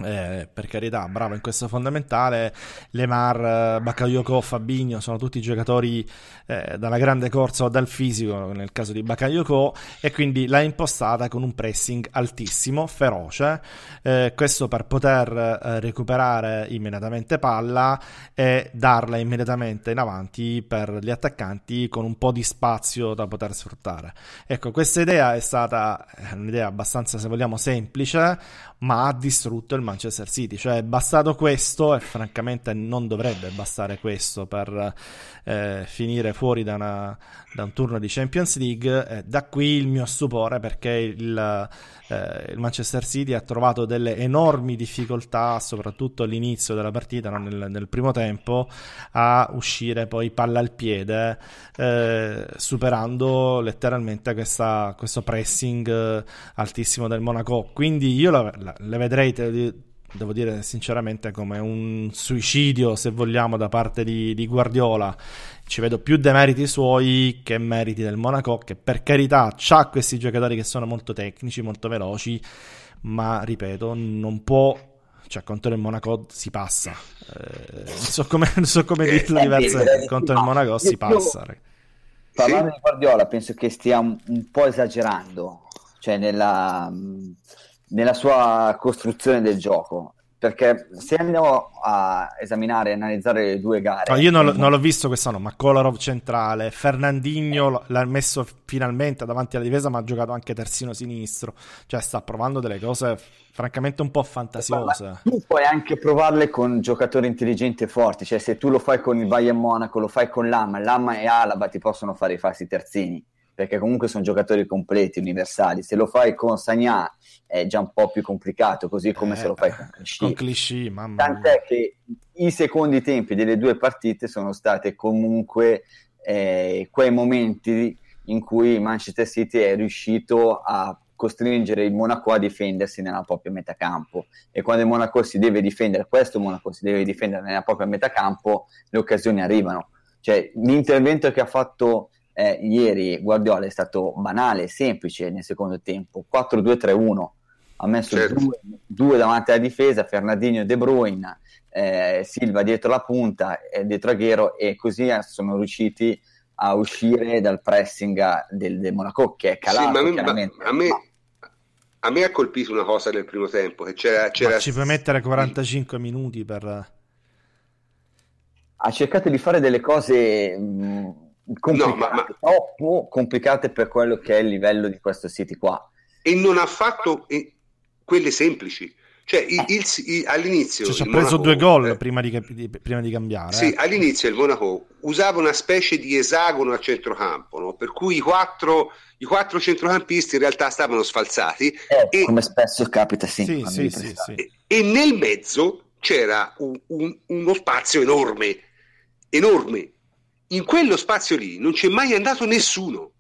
B: eh, per carità, bravo in questo fondamentale. Lemar, eh, Bakayoko, Fabinho sono tutti giocatori eh, dalla grande corsa o dal fisico, nel caso di Bakayoko, e quindi l'ha impostata con un pressing altissimo, feroce. eh, questo per poter eh, recuperare immediatamente palla e darla immediatamente in avanti per gli attaccanti con un po' di spazio da poter sfruttare. Ecco, questa idea è stata eh, un'idea abbastanza, se vogliamo, semplice, ma ha distrutto il Manchester City. Cioè, è bastato questo, e francamente non dovrebbe bastare questo per eh, finire fuori da, una- da un turno di Champions League. Eh, da qui il mio stupore perché il, eh, il Manchester City ha trovato delle enormi difficoltà, soprattutto all'inizio della partita, no? nel, nel primo tempo, a uscire poi palla al piede, eh, superando letteralmente questa- questo pressing eh, altissimo del Monaco. Quindi io la- la- le vedrei, te- devo dire sinceramente, come un suicidio, se vogliamo, da parte di, di Guardiola. Ci vedo più demeriti suoi che meriti del Monaco, che per carità ha questi giocatori che sono molto tecnici, molto veloci, ma ripeto, non può. Cioè, contro il Monaco si passa. Eh, non so come, non so come dirlo
E: Eh,
B: diversamente.
E: sì,
B: Contro il Monaco si passa.
E: Parlando
A: Sì.
E: di Guardiola, penso che stia un, un po' esagerando, cioè nella, nella sua costruzione del gioco. Perché se andiamo a esaminare e analizzare le due gare,
B: No, io non, lo- non l'ho visto quest'anno, ma Kolarov centrale, Fernandinho l- l'ha messo finalmente davanti alla difesa, ma ha giocato anche terzino sinistro. Cioè, sta provando delle cose francamente un po' fantasiose.
E: Ma tu puoi anche provarle con giocatori intelligenti e forti, cioè se tu lo fai con il Bayern Monaco, lo fai con Lama, Lama e Alaba ti possono fare i falsi terzini, perché comunque sono giocatori completi, universali. Se lo fai con Sagna è già un po' più complicato, così come
B: Eh,
E: se lo fai con Clichy.
B: Con cliché, mamma mia.
E: Tant'è che i secondi tempi delle due partite sono state comunque eh, quei momenti in cui Manchester City è riuscito a costringere il Monaco a difendersi nella propria metacampo e quando il Monaco si deve difendere, questo Monaco si deve difendere nella propria metacampo, le occasioni arrivano. Cioè, l'intervento che ha fatto eh, ieri Guardiola è stato banale, semplice nel secondo tempo, 4-2-3-1, ha messo
A: Certo.
E: due, due davanti alla difesa, Fernandinho e De Bruyne, eh, Silva dietro la punta, e dietro Aguero e così eh, sono riusciti a uscire dal pressing del, del Monaco che è
A: Sì,
E: calato
A: ma a me,
E: chiaramente.
A: ma- a me-
E: Ma-
A: a me ha colpito una cosa nel primo tempo. Che c'era, c'era...
B: ci puoi mettere 45 minuti per.
E: Ha cercato di fare delle cose mh, complicate, no, ma, ma... troppo complicate per quello che è il livello di questo City qua.
A: E non ha fatto eh, quelle semplici. Cioè, il, il, il, all'inizio.
B: Cioè, ci ha preso Monaco, due gol eh, prima, di, di, prima, di, cambiare.
A: Sì,
B: eh.
A: all'inizio il Monaco usava una specie di esagono a centrocampo, no? per cui i quattro, i quattro, centrocampisti in realtà stavano sfalsati.
E: Eh, e, come spesso capita, sì. sì, sì,
A: sì e, e, nel mezzo c'era un, un, uno spazio enorme, enorme. In quello spazio lì non c'è mai andato nessuno.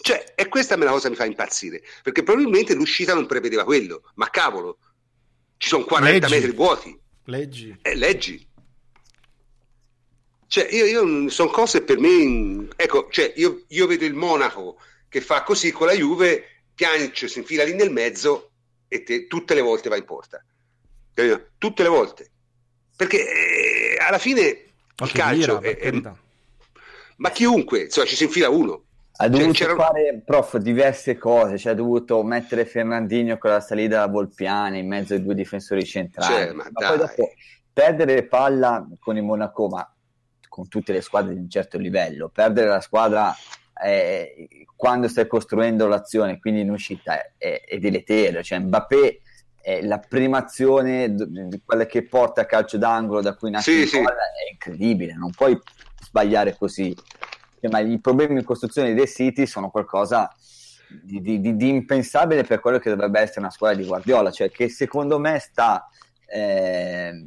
A: Cioè, e questa è una cosa mi fa impazzire, perché probabilmente l'uscita non prevedeva quello, ma cavolo, ci sono 40 leggi. metri vuoti.
B: Leggi.
A: Eh, leggi. Cioè, io, io sono cose per me. Ecco, cioè, io, io, vedo il Monaco che fa così con la Juve, Piancio si infila lì nel mezzo e te, tutte le volte va in porta. Tutte le volte. Perché eh, alla fine il calcio è, è, ma chiunque, insomma, ci si infila uno.
E: Ha dovuto cioè, fare, prof, diverse cose, cioè ha dovuto mettere Fernandino con la salita da Volpiani in mezzo ai due difensori centrali. Cioè, ma, ma poi dopo perdere palla con il Monaco, ma con tutte le squadre di un certo livello, perdere la squadra eh, quando stai costruendo l'azione, quindi in uscita, è, è deleterio. Cioè, Mbappé è la prima azione, quella che porta a calcio d'angolo da cui nasce
A: sì, sì.
E: è incredibile, non puoi sbagliare così ma i problemi in costruzione dei City sono qualcosa di, di, di, impensabile per quello che dovrebbe essere una squadra di Guardiola, cioè che secondo me sta eh,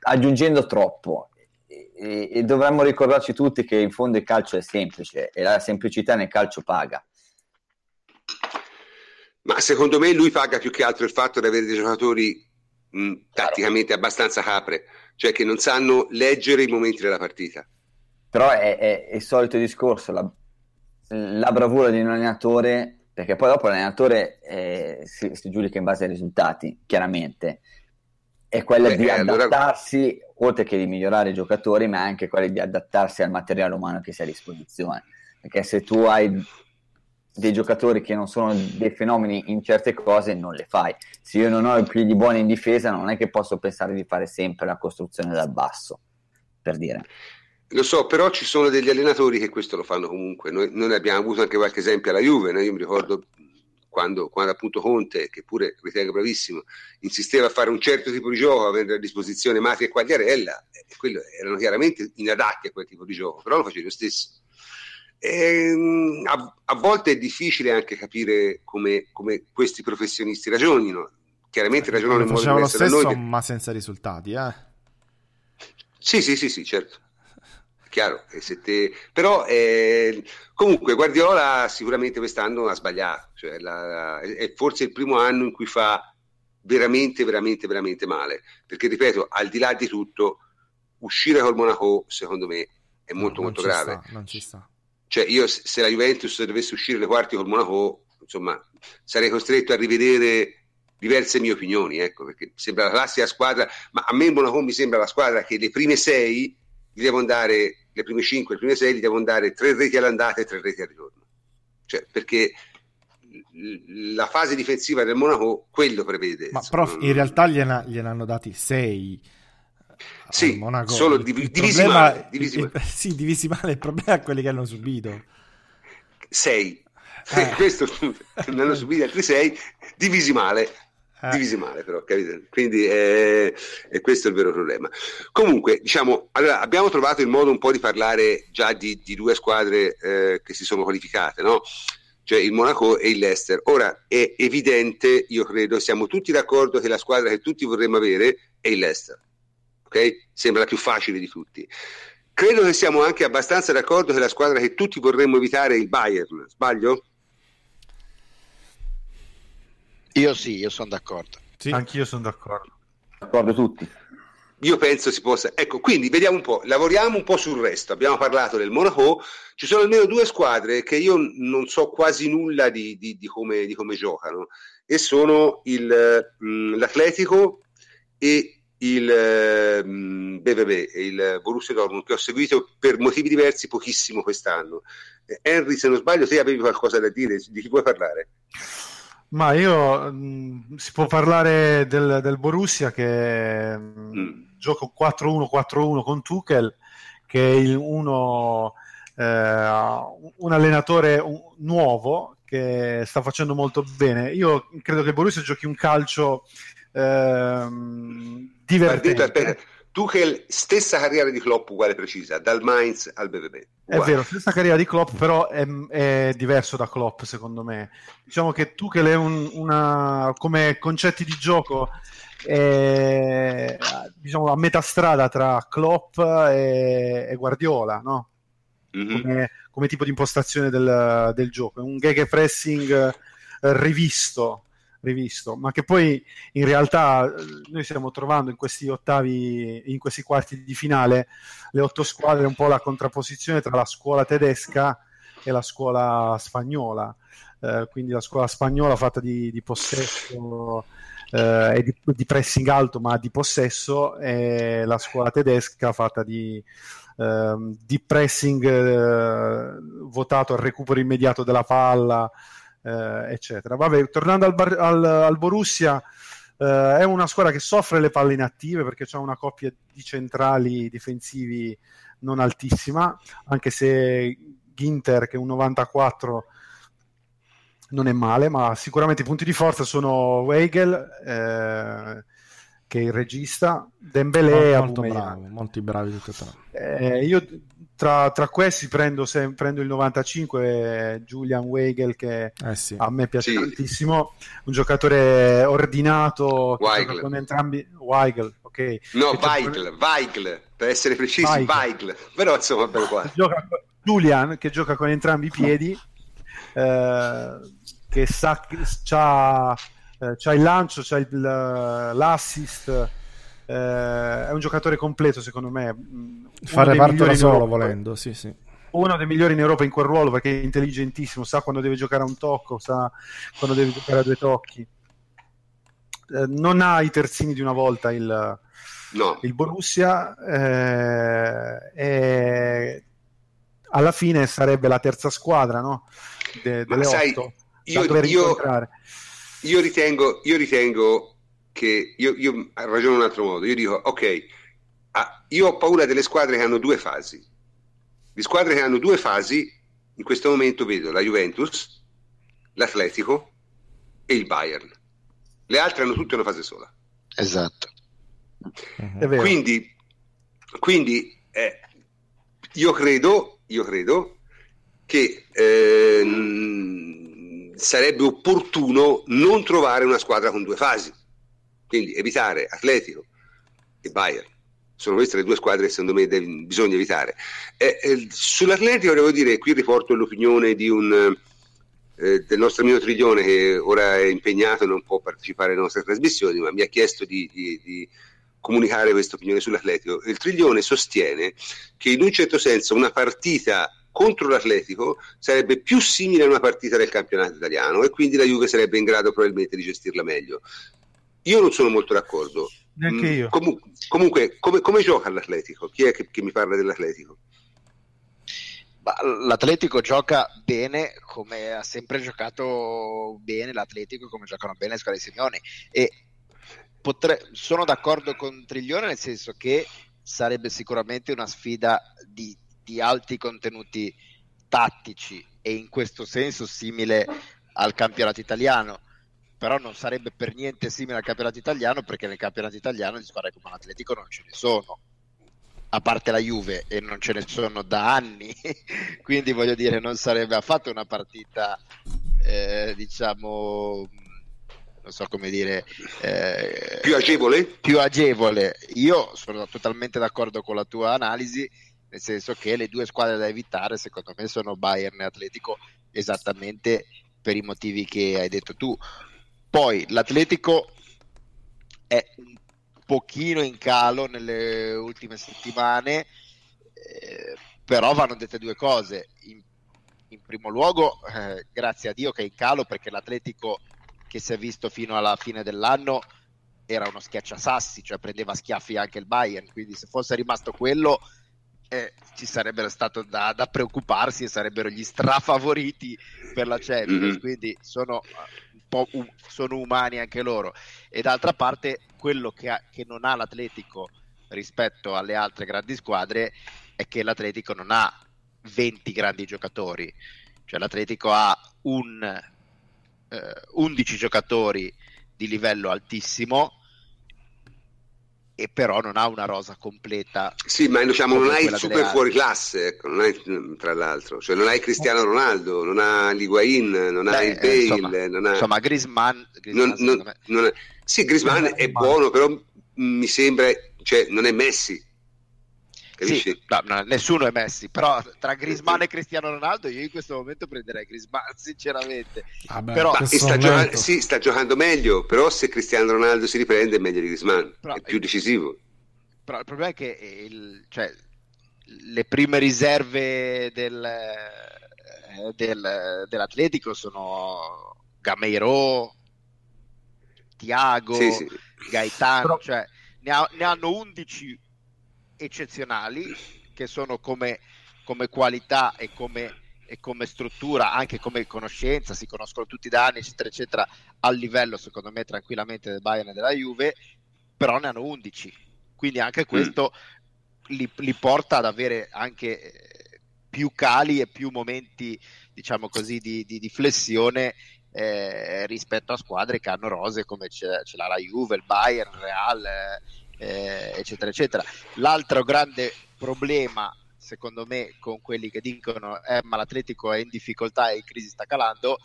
E: aggiungendo troppo e, e, dovremmo ricordarci tutti che in fondo il calcio è semplice e la semplicità nel calcio paga.
A: Ma secondo me lui paga più che altro il fatto di avere dei giocatori mh, tatticamente abbastanza capre, cioè che non sanno leggere i momenti della partita.
E: Però è, è, è, il solito discorso, la, la, bravura di un allenatore, perché poi dopo l'allenatore eh, si, si, giudica in base ai risultati, chiaramente, è quella Beh, di adattarsi, allora... oltre che di migliorare i giocatori, ma anche quella di adattarsi al materiale umano che si ha a disposizione. Perché se tu hai dei giocatori che non sono dei fenomeni in certe cose, non le fai. Se io non ho i piedi buoni in difesa, non è che posso pensare di fare sempre la costruzione dal basso, per dire.
A: Lo so, però ci sono degli allenatori che questo lo fanno comunque. Noi, noi abbiamo avuto anche qualche esempio alla Juve. No? Io mi ricordo quando, quando, appunto Conte, che pure ritengo bravissimo, insisteva a fare un certo tipo di gioco, avendo a disposizione Mati e Quagliarella, e quello erano chiaramente inadatti a quel tipo di gioco, però lo facevi lo stesso. Ehm, a, a, volte è difficile anche capire come, come questi professionisti ragionino. Chiaramente ragionano in modo diverso
B: lo stesso. Ma senza risultati, eh?
A: Sì, sì, sì, sì, certo chiaro te... però eh, comunque Guardiola sicuramente quest'anno ha sbagliato cioè la, è forse il primo anno in cui fa veramente veramente veramente male perché ripeto al di là di tutto uscire col Monaco secondo me è molto no, molto grave
B: sta, non ci sta
A: cioè io se la Juventus dovesse uscire le quarti col Monaco insomma sarei costretto a rivedere diverse mie opinioni ecco perché sembra la classica squadra ma a me il Monaco mi sembra la squadra che le prime sei gli devono dare le prime 5, le prime 6 gli devono dare 3 reti all'andata e 3 reti al ritorno. Cioè, perché la fase difensiva del Monaco quello prevede.
B: Ma prof, in realtà gliene, gliene hanno dati 6.
A: Sì, Monaco. solo div- il divisi, problema, male, divisi
B: il, [laughs] sì, divisi male. Il problema è quelli che hanno subito.
A: 6. Eh. [laughs] Questo ne hanno [laughs] subiti altri 6, divisi male eh. divisi male però, capite? Quindi è, è, questo il vero problema. Comunque, diciamo, allora, abbiamo trovato il modo un po' di parlare già di, di due squadre eh, che si sono qualificate, no? Cioè il Monaco e il Leicester. Ora è evidente, io credo, siamo tutti d'accordo che la squadra che tutti vorremmo avere è il Leicester. Ok? Sembra la più facile di tutti. Credo che siamo anche abbastanza d'accordo che la squadra che tutti vorremmo evitare è il Bayern, sbaglio?
D: Io sì, io sono d'accordo.
C: Sì. Anch'io sono d'accordo.
E: D'accordo tutti.
A: Io penso si possa. Ecco, quindi vediamo un po', lavoriamo un po' sul resto. Abbiamo parlato del Monaco, ci sono almeno due squadre che io non so quasi nulla di, di, di, come, di come, giocano, e sono il, mh, mm, l'Atletico e il mh, mm, BVB, il Borussia Dortmund, che ho seguito per motivi diversi pochissimo quest'anno. Henry, se non sbaglio, te avevi qualcosa da dire, di chi puoi parlare?
C: Ma io mh, si può parlare del, del Borussia che mm. gioca 4-1-4-1 con Tuchel, che è il, uno, eh, un allenatore nuovo che sta facendo molto bene. Io credo che il Borussia giochi un calcio eh, divertente. Aspetta.
A: Tuchel, stessa carriera di Klopp uguale precisa, dal Mainz al BVB.
C: È vero, stessa carriera di Klopp, però è, è, diverso da Klopp secondo me. Diciamo che Tuchel è un, una, come concetti di gioco è, diciamo, a metà strada tra Klopp e, e Guardiola, no? Mm-hmm. Come, come, tipo di impostazione del, del gioco. È un gag pressing eh, rivisto, rivisto, ma che poi in realtà eh, noi stiamo trovando in questi ottavi, in questi quarti di finale, le otto squadre, un po' la contrapposizione tra la scuola tedesca e la scuola spagnola. Eh, quindi la scuola spagnola fatta di, di possesso eh, e di, di, pressing alto, ma di possesso, e la scuola tedesca fatta di, eh, di pressing eh, votato al recupero immediato della palla eh, eccetera. Vabbè, tornando al, bar- al, al Borussia, eh, è una squadra che soffre le palle inattive perché c'è una coppia di centrali difensivi non altissima, anche se Ginter, che è un 94, non è male, ma sicuramente i punti di forza sono Weigel, eh, che è il regista, Dembélé
B: e molto, molto bravi, molti bravi tutti
C: e tre. Eh, io tra, tra questi prendo, se, prendo, il 95 Julian Weigel che eh sì. a me piace sì. tantissimo un giocatore ordinato
A: Weigel.
C: con entrambi Weigel ok
A: no Weigel, Weigel per essere precisi Weigel, Weigel. però insomma bello qua
C: gioca, Julian che gioca con entrambi i piedi eh, che sa c'ha, eh, c'ha il lancio c'ha il, l'assist eh, è un giocatore completo secondo me.
B: Fa reparto da solo volendo, sì, sì.
C: Uno dei migliori in Europa in quel ruolo perché è intelligentissimo, sa quando deve giocare a un tocco, sa quando deve giocare a due tocchi. Eh, non ha i terzini di una volta il, no. il Borussia eh, e alla fine sarebbe la terza squadra no? De, delle sai, otto
A: io, io, io, ritengo, io ritengo che io, io ragiono in un altro modo, io dico ok, ah, io ho paura delle squadre che hanno due fasi. Di squadre che hanno due fasi, in questo momento vedo la Juventus, l'Atletico e il Bayern. Le altre hanno tutte una fase sola.
D: Esatto.
A: Quindi, quindi eh, io credo, io credo che eh, sarebbe opportuno non trovare una squadra con due fasi quindi evitare Atletico e Bayern. Sono queste le due squadre che secondo me deve, bisogna evitare. Eh, eh, Sull'Atletico devo dire, qui riporto l'opinione un, eh, del nostro amico Triglione che ora è impegnato e non può partecipare alle nostre trasmissioni, ma mi ha chiesto di, di, di comunicare questa opinione sull'Atletico. Il Triglione sostiene che in un certo senso una partita contro l'Atletico sarebbe più simile a una partita del campionato italiano e quindi la Juve sarebbe in grado probabilmente di gestirla meglio. Io non sono molto d'accordo.
C: Neanche mm, io.
A: Com- comunque, come, come, gioca l'Atletico? Chi è che, che mi parla dell'Atletico?
D: L'Atletico gioca bene come ha sempre giocato bene l'Atletico, come giocano bene le squadre di Simeone. E potre... sono d'accordo con Triglione nel senso che sarebbe sicuramente una sfida di, di alti contenuti tattici e in questo senso simile al campionato italiano però non sarebbe per niente simile al campionato italiano perché nel campionato italiano di squadre come l'Atletico non ce ne sono. A parte la Juve e non ce ne sono da anni [laughs] quindi voglio dire non sarebbe affatto una partita eh, diciamo non so come dire
A: eh, più agevole?
D: più agevole. Io sono totalmente d'accordo con la tua analisi nel senso che le due squadre da evitare secondo me sono Bayern e Atletico esattamente per i motivi che hai detto tu poi l'Atletico è un pochino in calo nelle ultime settimane, eh, però vanno dette due cose. In, in primo luogo, eh, grazie a Dio che è in calo perché l'Atletico che si è visto fino alla fine dell'anno era uno schiacciasassi, cioè prendeva schiaffi anche il Bayern, quindi se fosse rimasto quello eh, ci sarebbe stato da, da, preoccuparsi e sarebbero gli strafavoriti per la Champions, mm-hmm. quindi sono sono umani anche loro. E d'altra parte, quello che, ha, che non ha l'Atletico rispetto alle altre grandi squadre è che l'Atletico non ha 20 grandi giocatori, cioè l'Atletico ha un, eh, 11 giocatori di livello altissimo e però non ha una rosa completa.
A: Sì, ma diciamo, non hai il super fuori classe, ecco, non hai, tra l'altro, cioè non hai Cristiano Ronaldo, non ha Liguain, non Beh, hai Bale, insomma, non ha...
D: insomma Griezmann, Griezmann
A: non, non, non è... sì, Griezmann è buono, però mi sembra, cioè non è Messi?
D: Sì, no, no, nessuno è Messi, però tra Griezmann e Cristiano Ronaldo io in questo momento prenderei Griezmann, [laughs] sinceramente.
A: Vabbè, però, sta giocando, sì, sta giocando meglio, però se Cristiano Ronaldo si riprende è meglio di Griezmann, però, è più decisivo.
D: Però il problema è che il, cioè, le prime riserve del, del, dell'Atletico sono Gameiro, Tiago, sì, sì. Gaetano, però... cioè, ne, ha, ne hanno 11 eccezionali che sono come, come qualità e come, e come, struttura, anche come conoscenza, si conoscono tutti da anni, eccetera, eccetera, al livello secondo me tranquillamente del Bayern e della Juve, però ne hanno 11, quindi anche mm. questo mm. li, li, porta ad avere anche eh, più cali e più momenti, diciamo così, di, di, di flessione eh, rispetto a squadre che hanno rose come ce, ce l'ha la Juve, il Bayern, il Real. Eh, eh, eccetera, eccetera. L'altro grande problema, secondo me, con quelli che dicono eh, ma l'Atletico è in difficoltà e in crisi sta calando,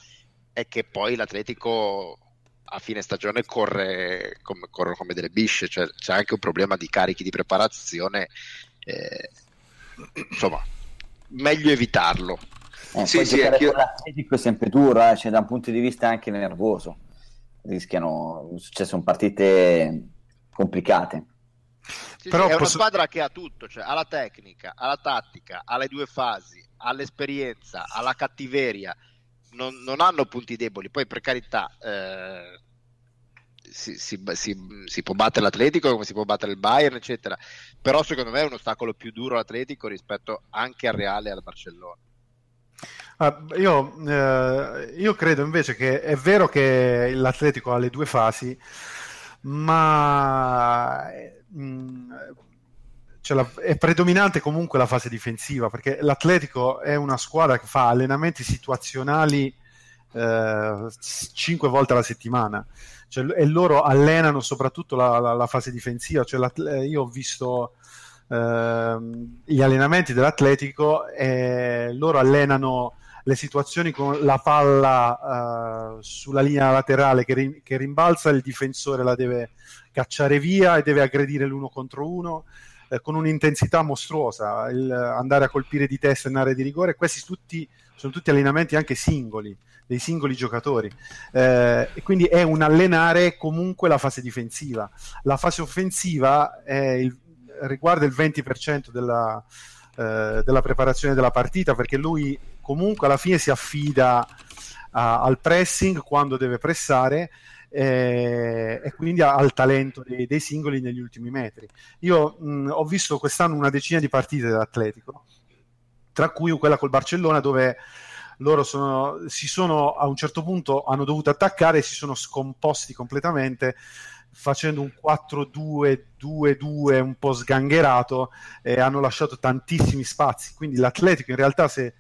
D: è che poi l'Atletico a fine stagione corre come, corre come delle bisce, cioè c'è anche un problema di carichi di preparazione. Eh, insomma, meglio evitarlo.
E: Eh, sì, sì, anche... l'Atletico è sempre dura, cioè da un punto di vista anche nervoso. Rischiano, cioè sono partite complicate.
D: Sì, Però sì, è posso... una squadra che ha tutto, cioè ha la tecnica, ha la tattica, ha le due fasi, ha l'esperienza, ha la cattiveria, non, non hanno punti deboli. Poi per carità eh, si, si, si, si, può battere l'Atletico come si può battere il Bayern, eccetera. Però secondo me è un ostacolo più duro l'Atletico rispetto anche al Reale e al Barcellona.
C: Ah, io, eh, io credo invece che è vero che l'Atletico ha le due fasi, ma mm, cioè la, è predominante comunque la fase difensiva perché l'Atletico è una squadra che fa allenamenti situazionali eh, 5 volte alla settimana. Cioè, e loro allenano soprattutto la, la, la fase difensiva. Cioè, io ho visto eh, gli allenamenti dell'Atletico e loro allenano le situazioni con la palla uh, sulla linea laterale che, rim- che, rimbalza, il difensore la deve cacciare via e deve aggredire l'uno contro uno eh, con un'intensità mostruosa, il, andare a colpire di testa in area di rigore. Questi tutti, sono tutti allenamenti anche singoli, dei singoli giocatori. Eh, e quindi è un allenare comunque la fase difensiva. La fase offensiva il, riguarda il 20% della, eh, della preparazione della partita perché lui comunque alla fine si affida a, al pressing quando deve pressare eh, e quindi al talento dei, dei, singoli negli ultimi metri. Io mh, ho visto quest'anno una decina di partite dell'Atletico, tra cui quella col Barcellona dove loro sono, si sono a un certo punto hanno dovuto attaccare e si sono scomposti completamente facendo un 4-2-2-2 un po' sgangherato e hanno lasciato tantissimi spazi quindi l'Atletico in realtà se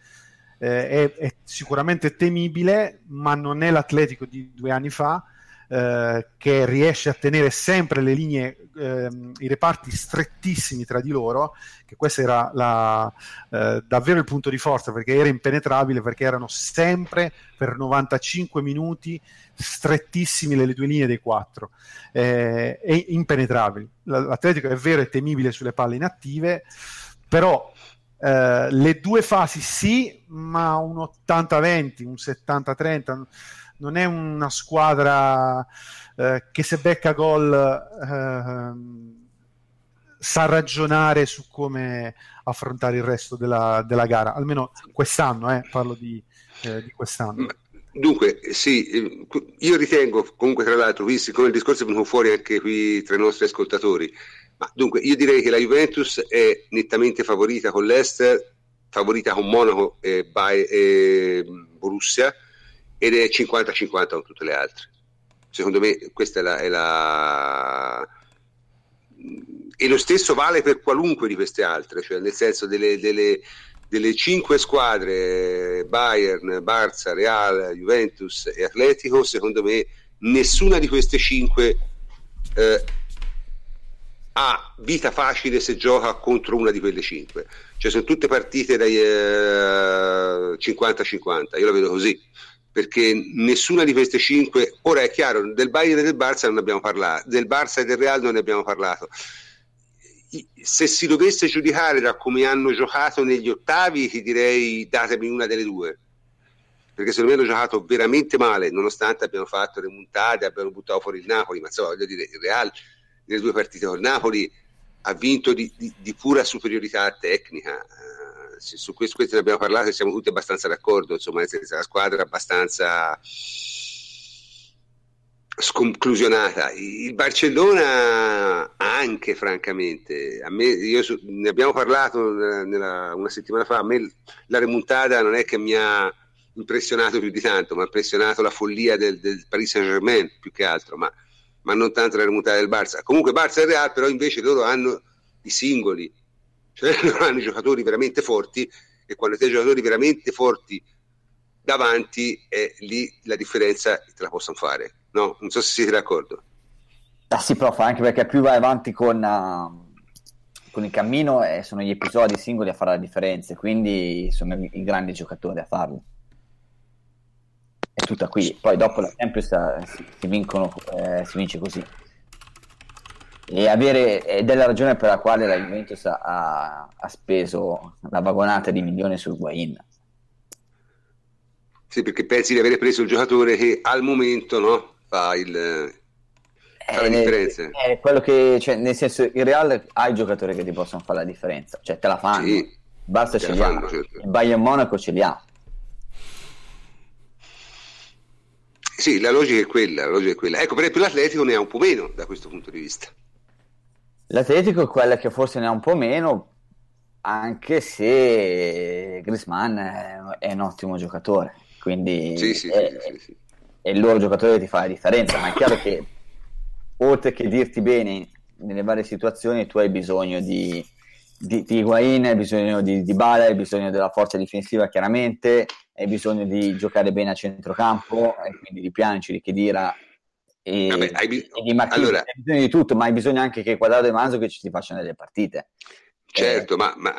C: eh, è, è, sicuramente temibile, ma non è l'Atletico di due anni fa. Eh, che riesce a tenere sempre le linee, eh, i reparti strettissimi tra di loro, che questo era la, eh, davvero il punto di forza perché era impenetrabile, perché erano sempre per 95 minuti strettissimi le, le due linee dei quattro, eh, e impenetrabili. L'Atletico è vero, è temibile sulle palle inattive, però eh, le due fasi sì, ma un 80-20, un 70-30. Non è una squadra eh, che se becca gol eh, sa ragionare su come affrontare il resto della, della gara, almeno quest'anno, eh, parlo di, eh, di quest'anno.
A: Dunque, sì, io ritengo, comunque tra l'altro, visto come il discorso è venuto fuori anche qui tra i nostri ascoltatori, ma dunque, io direi che la Juventus è nettamente favorita con l'Ester, favorita con Monaco e, Bay- e Borussia, ed è 50-50 con tutte le altre. Secondo me questa è la, è la... E lo stesso vale per qualunque di queste altre, cioè nel senso delle, delle, delle cinque squadre, Bayern, Barça, Real, Juventus e Atletico, secondo me nessuna di queste cinque eh, ha vita facile se gioca contro una di quelle cinque. Cioè sono tutte partite dai eh, 50-50, io la vedo così, perché nessuna di queste cinque, ora è chiaro, del Bayern e del Barça non abbiamo parlato, del Barça e del Real non ne abbiamo parlato. Se si dovesse giudicare da come hanno giocato negli ottavi, ti direi datemi una delle due perché secondo me hanno giocato veramente male, nonostante abbiano fatto le montate, abbiano buttato fuori il Napoli, ma insomma voglio dire, il Real nelle due partite con Napoli ha vinto di, di, di pura superiorità tecnica. Su questo, questo, ne abbiamo parlato e siamo tutti abbastanza d'accordo, insomma, la squadra è abbastanza sconclusionata. Il Barcellona anche, francamente, me, io ne abbiamo parlato nella, nella, una settimana fa, a me la remontata non è che mi ha impressionato più di tanto, mi ha impressionato la follia del, del Paris Saint Germain più che altro, ma ma non tanto la remontata del Barça. Comunque Barça e Real però invece loro hanno i singoli, cioè [laughs] hanno i giocatori veramente forti e quando hai giocatori veramente forti davanti è lì la differenza te la possono fare. No? Non so se siete d'accordo.
E: Ah sì, prof, anche perché più vai avanti con, uh, con il cammino eh, sono gli episodi singoli a fare la differenza, quindi sono i, grandi giocatori a farlo è tutta qui. Poi dopo la Champions eh, si, vincono, eh, si vince così. E avere, ed è la ragione per la quale la Juventus ha, ha speso la vagonata di milioni sul Guain.
A: Sì, perché pensi di avere preso il giocatore che al momento no, fa il, fa la
E: eh,
A: differenza.
E: È quello che, cioè, nel senso, il Real ha i giocatori che ti possono fare la differenza, cioè te la fanno. Sì, Basta ce li ha. Certo. Il Bayern Monaco ce li ha.
A: Sì, la logica è quella, la logica è quella. Ecco, per esempio l'Atletico ne ha un po' meno da questo punto di vista.
E: L'Atletico è quella che forse ne ha un po' meno, anche se Griezmann è, un ottimo giocatore, quindi
A: sì, sì,
E: è,
A: sì,
E: è, il loro giocatore che ti fa la differenza, ma è chiaro che oltre che dirti bene nelle varie situazioni tu hai bisogno di, di, di Higuain, hai bisogno di, di Bala, hai bisogno della forza difensiva chiaramente, hai bisogno di giocare bene a centrocampo, e quindi di Pianici, di Chedira e, Vabbè, hai bi- e. Allora, hai bisogno di tutto, ma hai bisogno anche che Quadrado e Manzo che ci ti facciano delle partite.
A: Certo, eh. ma, ma,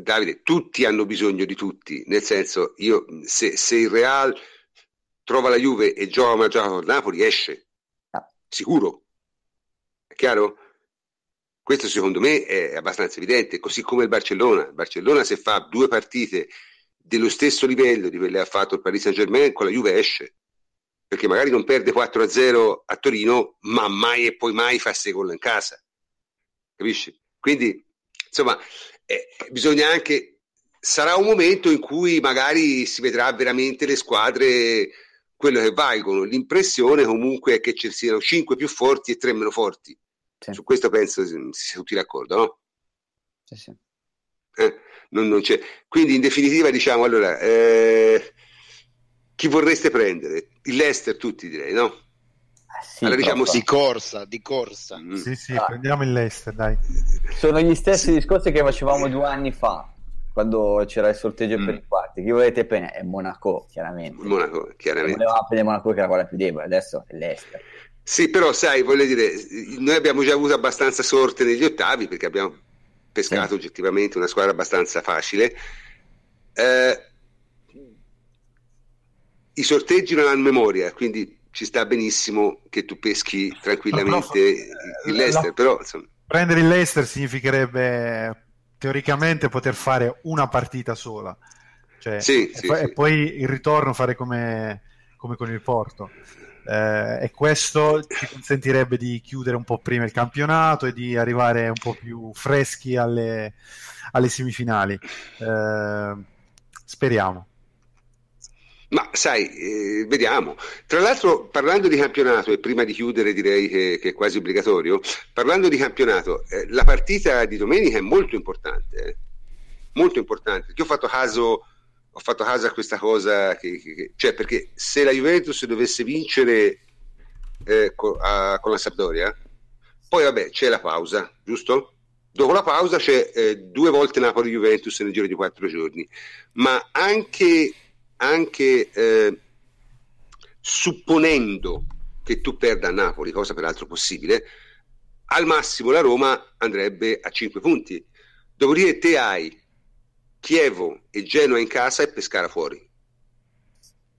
A: Davide, tutti hanno bisogno di tutti, nel senso, io, se, se il Real trova la Juve e gioca ha giocato il Napoli, esce, ah. sicuro, è chiaro? Questo secondo me è abbastanza evidente, così come il Barcellona. Il Barcellona se fa due partite dello stesso livello di quelle che ha fatto il Paris Saint Germain, con la Juve esce. Perché magari non perde 4-0 a Torino, ma mai e poi mai fa 6 gol in casa. Capisci? Quindi, insomma, eh, bisogna anche... Sarà un momento in cui magari si vedrà veramente le squadre quello che valgono. L'impressione comunque è che ci siano 5 più forti e 3 meno forti. Sì. Su questo penso si sia tutti d'accordo, no?
E: Sì, sì.
A: Eh? non, non c'è. Quindi in definitiva diciamo allora, eh, chi vorreste prendere? Il Leicester tutti direi, no?
D: Eh sì, allora, diciamo sì. Di corsa, di corsa.
C: Mm. Sì, sì, ah. prendiamo il Leicester, dai.
E: Sono gli stessi sì. discorsi che facevamo due anni fa, quando c'era il sorteggio mm. per i quarti. Chi volete prendere? È Monaco, chiaramente.
A: Monaco, chiaramente.
E: Volevamo prendere Monaco che era quella più debole, adesso è Leicester.
A: Sì, però sai, voglio dire, noi abbiamo già avuto abbastanza sorte negli ottavi perché abbiamo pescato sì. oggettivamente una squadra abbastanza facile. Eh, I sorteggi non hanno memoria, quindi ci sta benissimo che tu peschi tranquillamente il Leicester, la... però insomma...
C: prendere il Leicester significherebbe teoricamente poter fare una partita sola, cioè,
A: sì,
C: e,
A: sì,
C: poi,
A: sì.
C: e, poi, il ritorno fare come, come con il Porto eh, e questo ci consentirebbe di chiudere un po' prima il campionato e di arrivare un po' più freschi alle, alle semifinali. Eh, speriamo.
A: Ma sai, eh, vediamo. Tra l'altro, parlando di campionato, e prima di chiudere direi che, che è quasi obbligatorio, parlando di campionato, eh, la partita di domenica è molto importante, eh? molto importante. Io ho fatto caso ho fatto caso a questa cosa, che, che, cioè perché se la Juventus dovesse vincere eh, con, a, con, la Sampdoria, poi vabbè c'è la pausa, giusto? Dopo la pausa c'è eh, due volte Napoli-Juventus nel giro di quattro giorni, ma anche, anche eh, supponendo che tu perda a Napoli, cosa peraltro possibile, al massimo la Roma andrebbe a 5 punti. Dopodiché te hai Chievo e Genoa in casa e Pescara fuori.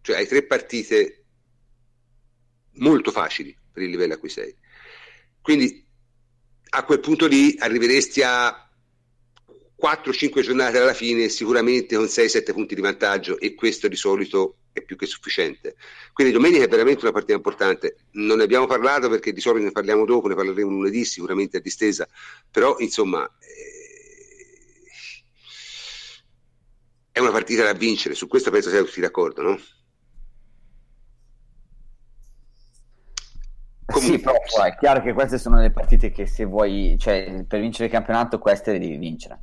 A: Cioè hai tre partite molto facili per il livello a cui sei. Quindi a quel punto lì arriveresti a 4-5 giornate alla fine, sicuramente con 6-7 punti di vantaggio e questo di solito è più che sufficiente. Quindi domenica è veramente una partita importante. Non ne abbiamo parlato perché di solito ne parliamo dopo, ne parleremo lunedì sicuramente a distesa, però insomma eh, è una partita da vincere, su questo penso siamo tutti d'accordo, no?
E: Comunque, sì, però è chiaro che queste sono le partite che se vuoi, cioè per vincere il campionato queste le devi vincere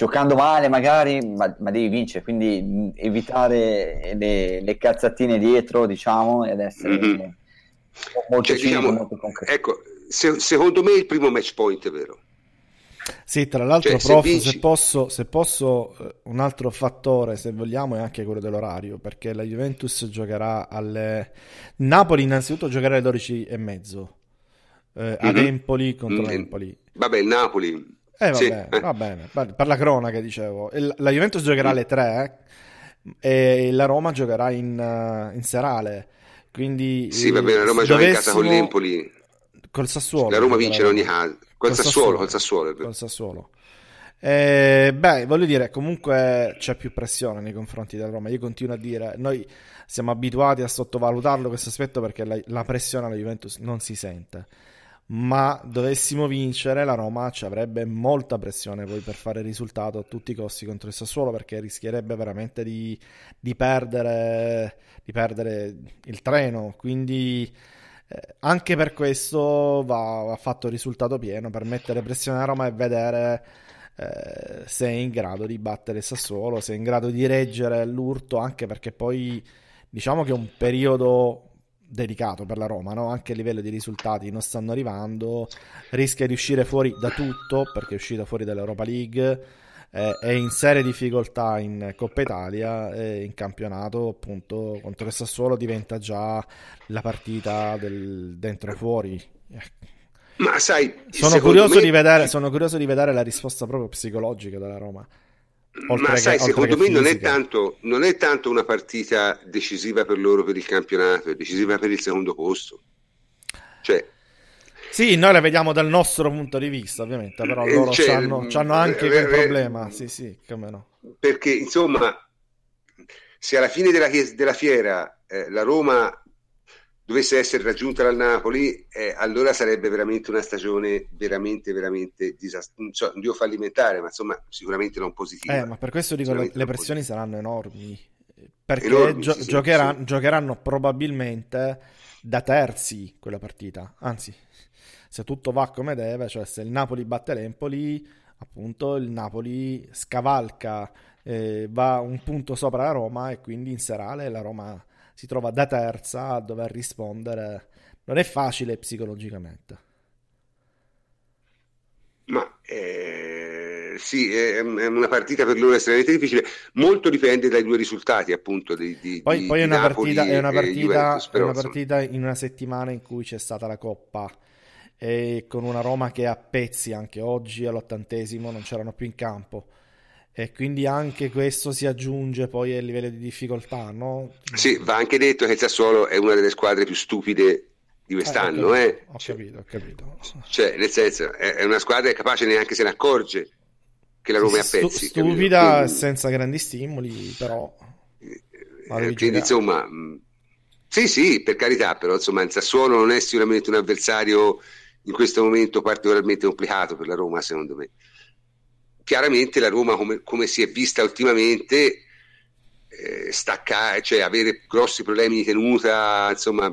E: giocando male magari, ma, ma, devi vincere, quindi evitare le, le cazzatine dietro, diciamo, ed essere mm-hmm. molto,
A: cioè, diciamo, molto concreto. Ecco, se, secondo me il primo match point è vero.
B: Sì, tra l'altro, cioè, prof, se, vinci... se, posso, se posso, eh, un altro fattore, se vogliamo, è anche quello dell'orario, perché la Juventus giocherà alle... Napoli innanzitutto giocherà alle 12 e mezzo, eh, mm-hmm. ad Empoli contro mm-hmm. Empoli.
A: Vabbè, il Napoli
B: eh, sì. va bene, per la cronaca dicevo. La Juventus giocherà alle 3 eh, e la Roma giocherà in, uh, in serale. Quindi,
A: sì, va bene, la Roma gioca in casa con l'Empoli.
B: Col Sassuolo.
A: La Roma vince in ogni caso. Col, col Sassuolo, col Sassuolo.
B: Col Sassuolo. Eh, beh, voglio dire, comunque c'è più pressione nei confronti della Roma. Io continuo a dire, noi siamo abituati a sottovalutarlo questo aspetto perché la, la pressione alla Juventus non si sente ma dovessimo vincere la Roma ci avrebbe molta pressione poi per fare risultato a tutti i costi contro il Sassuolo perché rischierebbe veramente di, di, perdere, di perdere, il treno. Quindi eh, anche per questo va, va, fatto il risultato pieno per mettere pressione a Roma e vedere eh, se è in grado di battere il Sassuolo se è in grado di reggere l'urto anche perché poi diciamo che è un periodo delicato per la Roma, no? anche a livello di risultati non stanno arrivando, rischia di uscire fuori da tutto perché è uscita fuori dall'Europa League, eh, è in serie difficoltà in Coppa Italia e in campionato appunto contro il Sassuolo diventa già la partita del dentro fuori.
A: Ma sai,
B: sono curioso, me... vedere, sono curioso di vedere la risposta proprio psicologica della Roma.
A: Oltre Ma sai, che, secondo me non è, tanto, non è, tanto, una partita decisiva per loro per il campionato, è decisiva per il secondo posto. Cioè,
B: sì, noi la vediamo dal nostro punto di vista, ovviamente, però eh, loro cioè, hanno anche quel problema. Sì, sì, come no.
A: Perché, insomma, se alla fine della, della fiera eh, la Roma dovesse essere raggiunta dal Napoli, eh, allora sarebbe veramente una stagione veramente, veramente disastrosa. So, non dico fallimentare, ma insomma, sicuramente non positiva.
B: Eh, ma per questo dico le, le pressioni saranno enormi. Perché enormi, gio- sì, giocheranno, sì. giocheranno probabilmente da terzi quella partita. Anzi, se tutto va come deve, cioè se il Napoli batte l'Empoli, appunto il Napoli scavalca, eh, va un punto sopra la Roma e quindi in serale la Roma si trova da terza a dover rispondere. Non è facile psicologicamente.
A: Ma eh, sì, è, una partita per loro estremamente difficile. Molto dipende dai due risultati, appunto. Di, di,
B: poi,
A: di,
B: poi è, una partita, è, una partita, Juventus, però, è una partita in una settimana in cui c'è stata la Coppa e con una Roma che a pezzi anche oggi all'ottantesimo non c'erano più in campo e quindi anche questo si aggiunge poi al livello di difficoltà, no?
A: Sì, va anche detto che il Sassuolo è una delle squadre più stupide di quest'anno,
B: eh,
A: ho
B: capito, eh. Ho capito, ho capito.
A: Cioè, nel senso, è una squadra che capace neanche se ne accorge che la Roma è a pezzi.
B: Stupida, quindi... senza grandi stimoli, però...
A: Eh, quindi, insomma, sì, sì, per carità, però insomma il Sassuolo non è sicuramente un avversario in questo momento particolarmente complicato per la Roma, secondo me chiaramente la Roma, come, come si è vista ultimamente, eh, stacca, cioè avere grossi problemi di tenuta, insomma,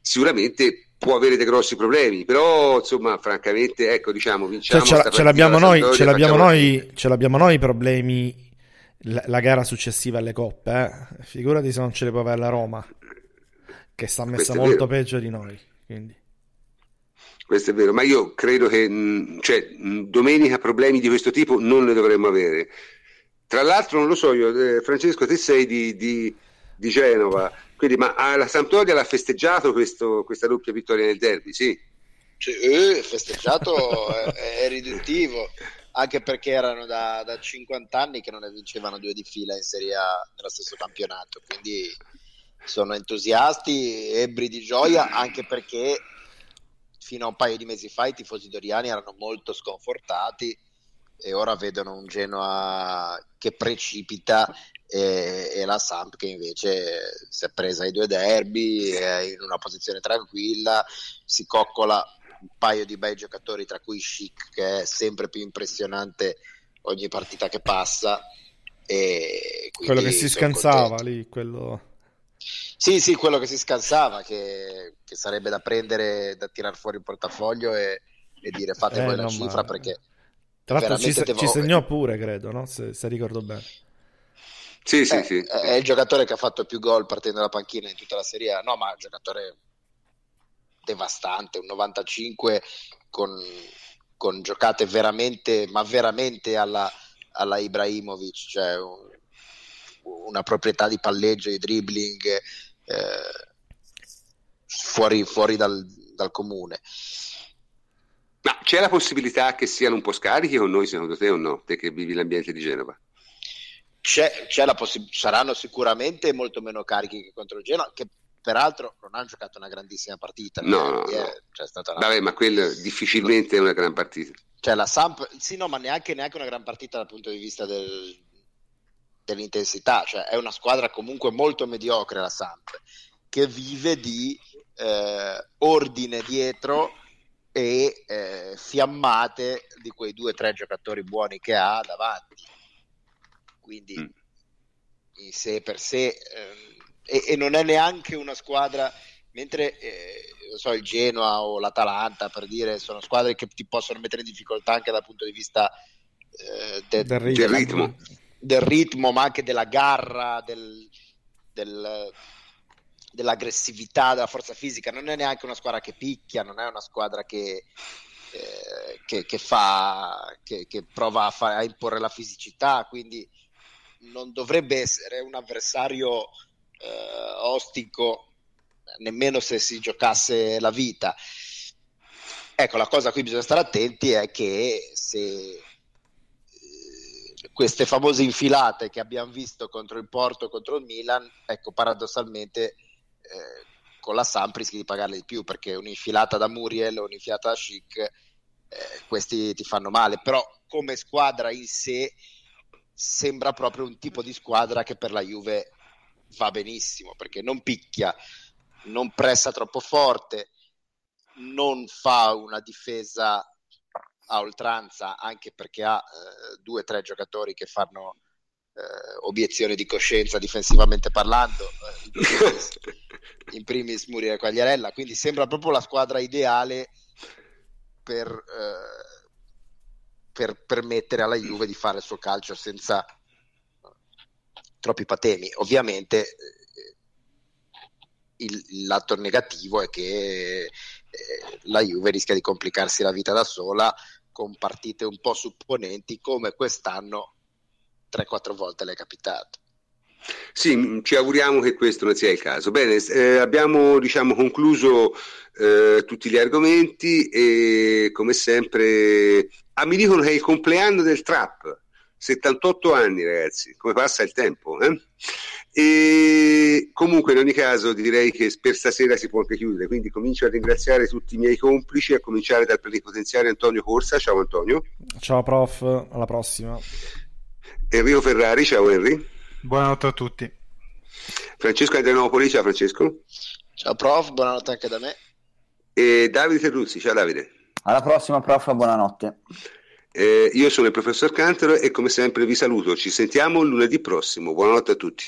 A: sicuramente può avere dei grossi problemi, però insomma, francamente, ecco, diciamo, vinciamo
B: cioè, ce, ce, l'abbiamo noi, ce, l'abbiamo noi, ce l'abbiamo noi i problemi la, la gara successiva alle coppe, eh? figurati se non ce le può avere la Roma, che sta messa molto peggio di noi. Quindi.
A: Questo è vero, ma io credo che mh, cioè, mh, domenica problemi di questo tipo non ne dovremmo avere. Tra l'altro, non lo so io, eh, Francesco, te sei di, di, di Genova, quindi, ma la Sampdoria l'ha festeggiato questo, questa doppia vittoria nel derby, sì?
D: Cioè, eh, festeggiato è, è, riduttivo, anche perché erano da, da, 50 anni che non ne vincevano due di fila in Serie A nello stesso campionato, quindi sono entusiasti, ebbri di gioia, anche perché fino a un paio di mesi fa i tifosi doriani erano molto sconfortati e ora vedono un Genoa che precipita e, e, la Samp che invece si è presa i due derby, è in una posizione tranquilla, si coccola un paio di bei giocatori tra cui Chic che è sempre più impressionante ogni partita che passa e
B: quello che si scansava contento. lì quello
D: sì, sì, quello che si scansava, che, che sarebbe da prendere, da tirar fuori il portafoglio e, e dire fate eh, voi la cifra ma... perché...
B: Tra l'altro ci, devo... ci, segnò pure, credo, no? se, se ricordo bene.
A: Sì, sì,
D: eh,
A: sì.
D: È il giocatore che ha fatto più gol partendo dalla panchina in tutta la Serie A. No, ma è un giocatore devastante, un 95 con, con giocate veramente, ma veramente alla, alla Ibrahimovic, cioè un, una proprietà di palleggio, di dribbling fuori, fuori dal, dal, comune.
A: Ma c'è la possibilità che siano un po' scarichi con noi, secondo te o no? Te che vivi l'ambiente di Genova?
D: C'è, c'è la possib- saranno sicuramente molto meno carichi che contro il Genoa, che peraltro non hanno giocato una grandissima partita.
A: No, no, no. C'è stata una... Vabbè, ma quello difficilmente è una gran partita.
D: Cioè la Samp, sì, no, ma neanche, neanche una gran partita dal punto di vista del, dell'intensità, cioè è una squadra comunque molto mediocre la Samp, che vive di eh, ordine dietro e eh, fiammate di quei due o tre giocatori buoni che ha davanti. Quindi mm. in sé per sé ehm, e, e, non è neanche una squadra mentre eh, so, il Genoa o l'Atalanta per dire sono squadre che ti possono mettere in difficoltà anche dal punto di vista eh, de, del ritmo. Del ritmo del ritmo, ma anche della garra, del, del, dell'aggressività, della forza fisica. Non è neanche una squadra che picchia, non è una squadra che, eh, che, che, fa, che, che prova a, fa, a, imporre la fisicità, quindi non dovrebbe essere un avversario eh, ostico nemmeno se si giocasse la vita. Ecco, la cosa a cui bisogna stare attenti è che se queste famose infilate che abbiamo visto contro il Porto contro il Milan, ecco, paradossalmente eh, con la Samp rischi di pagarle di più perché un'infilata da Muriel o un'infilata da Chic, eh, questi ti fanno male, però come squadra in sé sembra proprio un tipo di squadra che per la Juve va benissimo perché non picchia, non pressa troppo forte, non fa una difesa a oltranza anche perché ha eh, due o tre giocatori che fanno eh, obiezione di coscienza difensivamente parlando, eh, in, primis, [laughs] in primis Muriel Quagliarella, quindi sembra proprio la squadra ideale per, eh, per permettere alla Juve di fare il suo calcio senza troppi patemi. Ovviamente eh, il, il lato negativo è che eh, la Juve rischia di complicarsi la vita da sola con partite un po' supponenti come quest'anno 3-4 volte le è capitato.
A: Sì, ci auguriamo che questo non sia il caso. Bene, eh, abbiamo diciamo, concluso eh, tutti gli argomenti e come sempre... Ah, mi dicono che è il compleanno del trap. 78 anni ragazzi, come passa il tempo. Eh? E comunque in ogni caso direi che per stasera si può anche chiudere, quindi comincio a ringraziare tutti i miei complici, a cominciare dal plenipotenziario Antonio Corsa, ciao Antonio.
B: Ciao prof, alla prossima.
A: Enrico Ferrari, ciao Henry.
C: Buonanotte a tutti.
A: Francesco Adrianopoli, ciao Francesco.
D: Ciao prof, buonanotte anche da me.
A: E Davide Terruzzi, ciao Davide.
E: Alla prossima prof, buonanotte.
A: Eh, io sono il professor Cantero e come sempre vi saluto, ci sentiamo lunedì prossimo, buonanotte a tutti.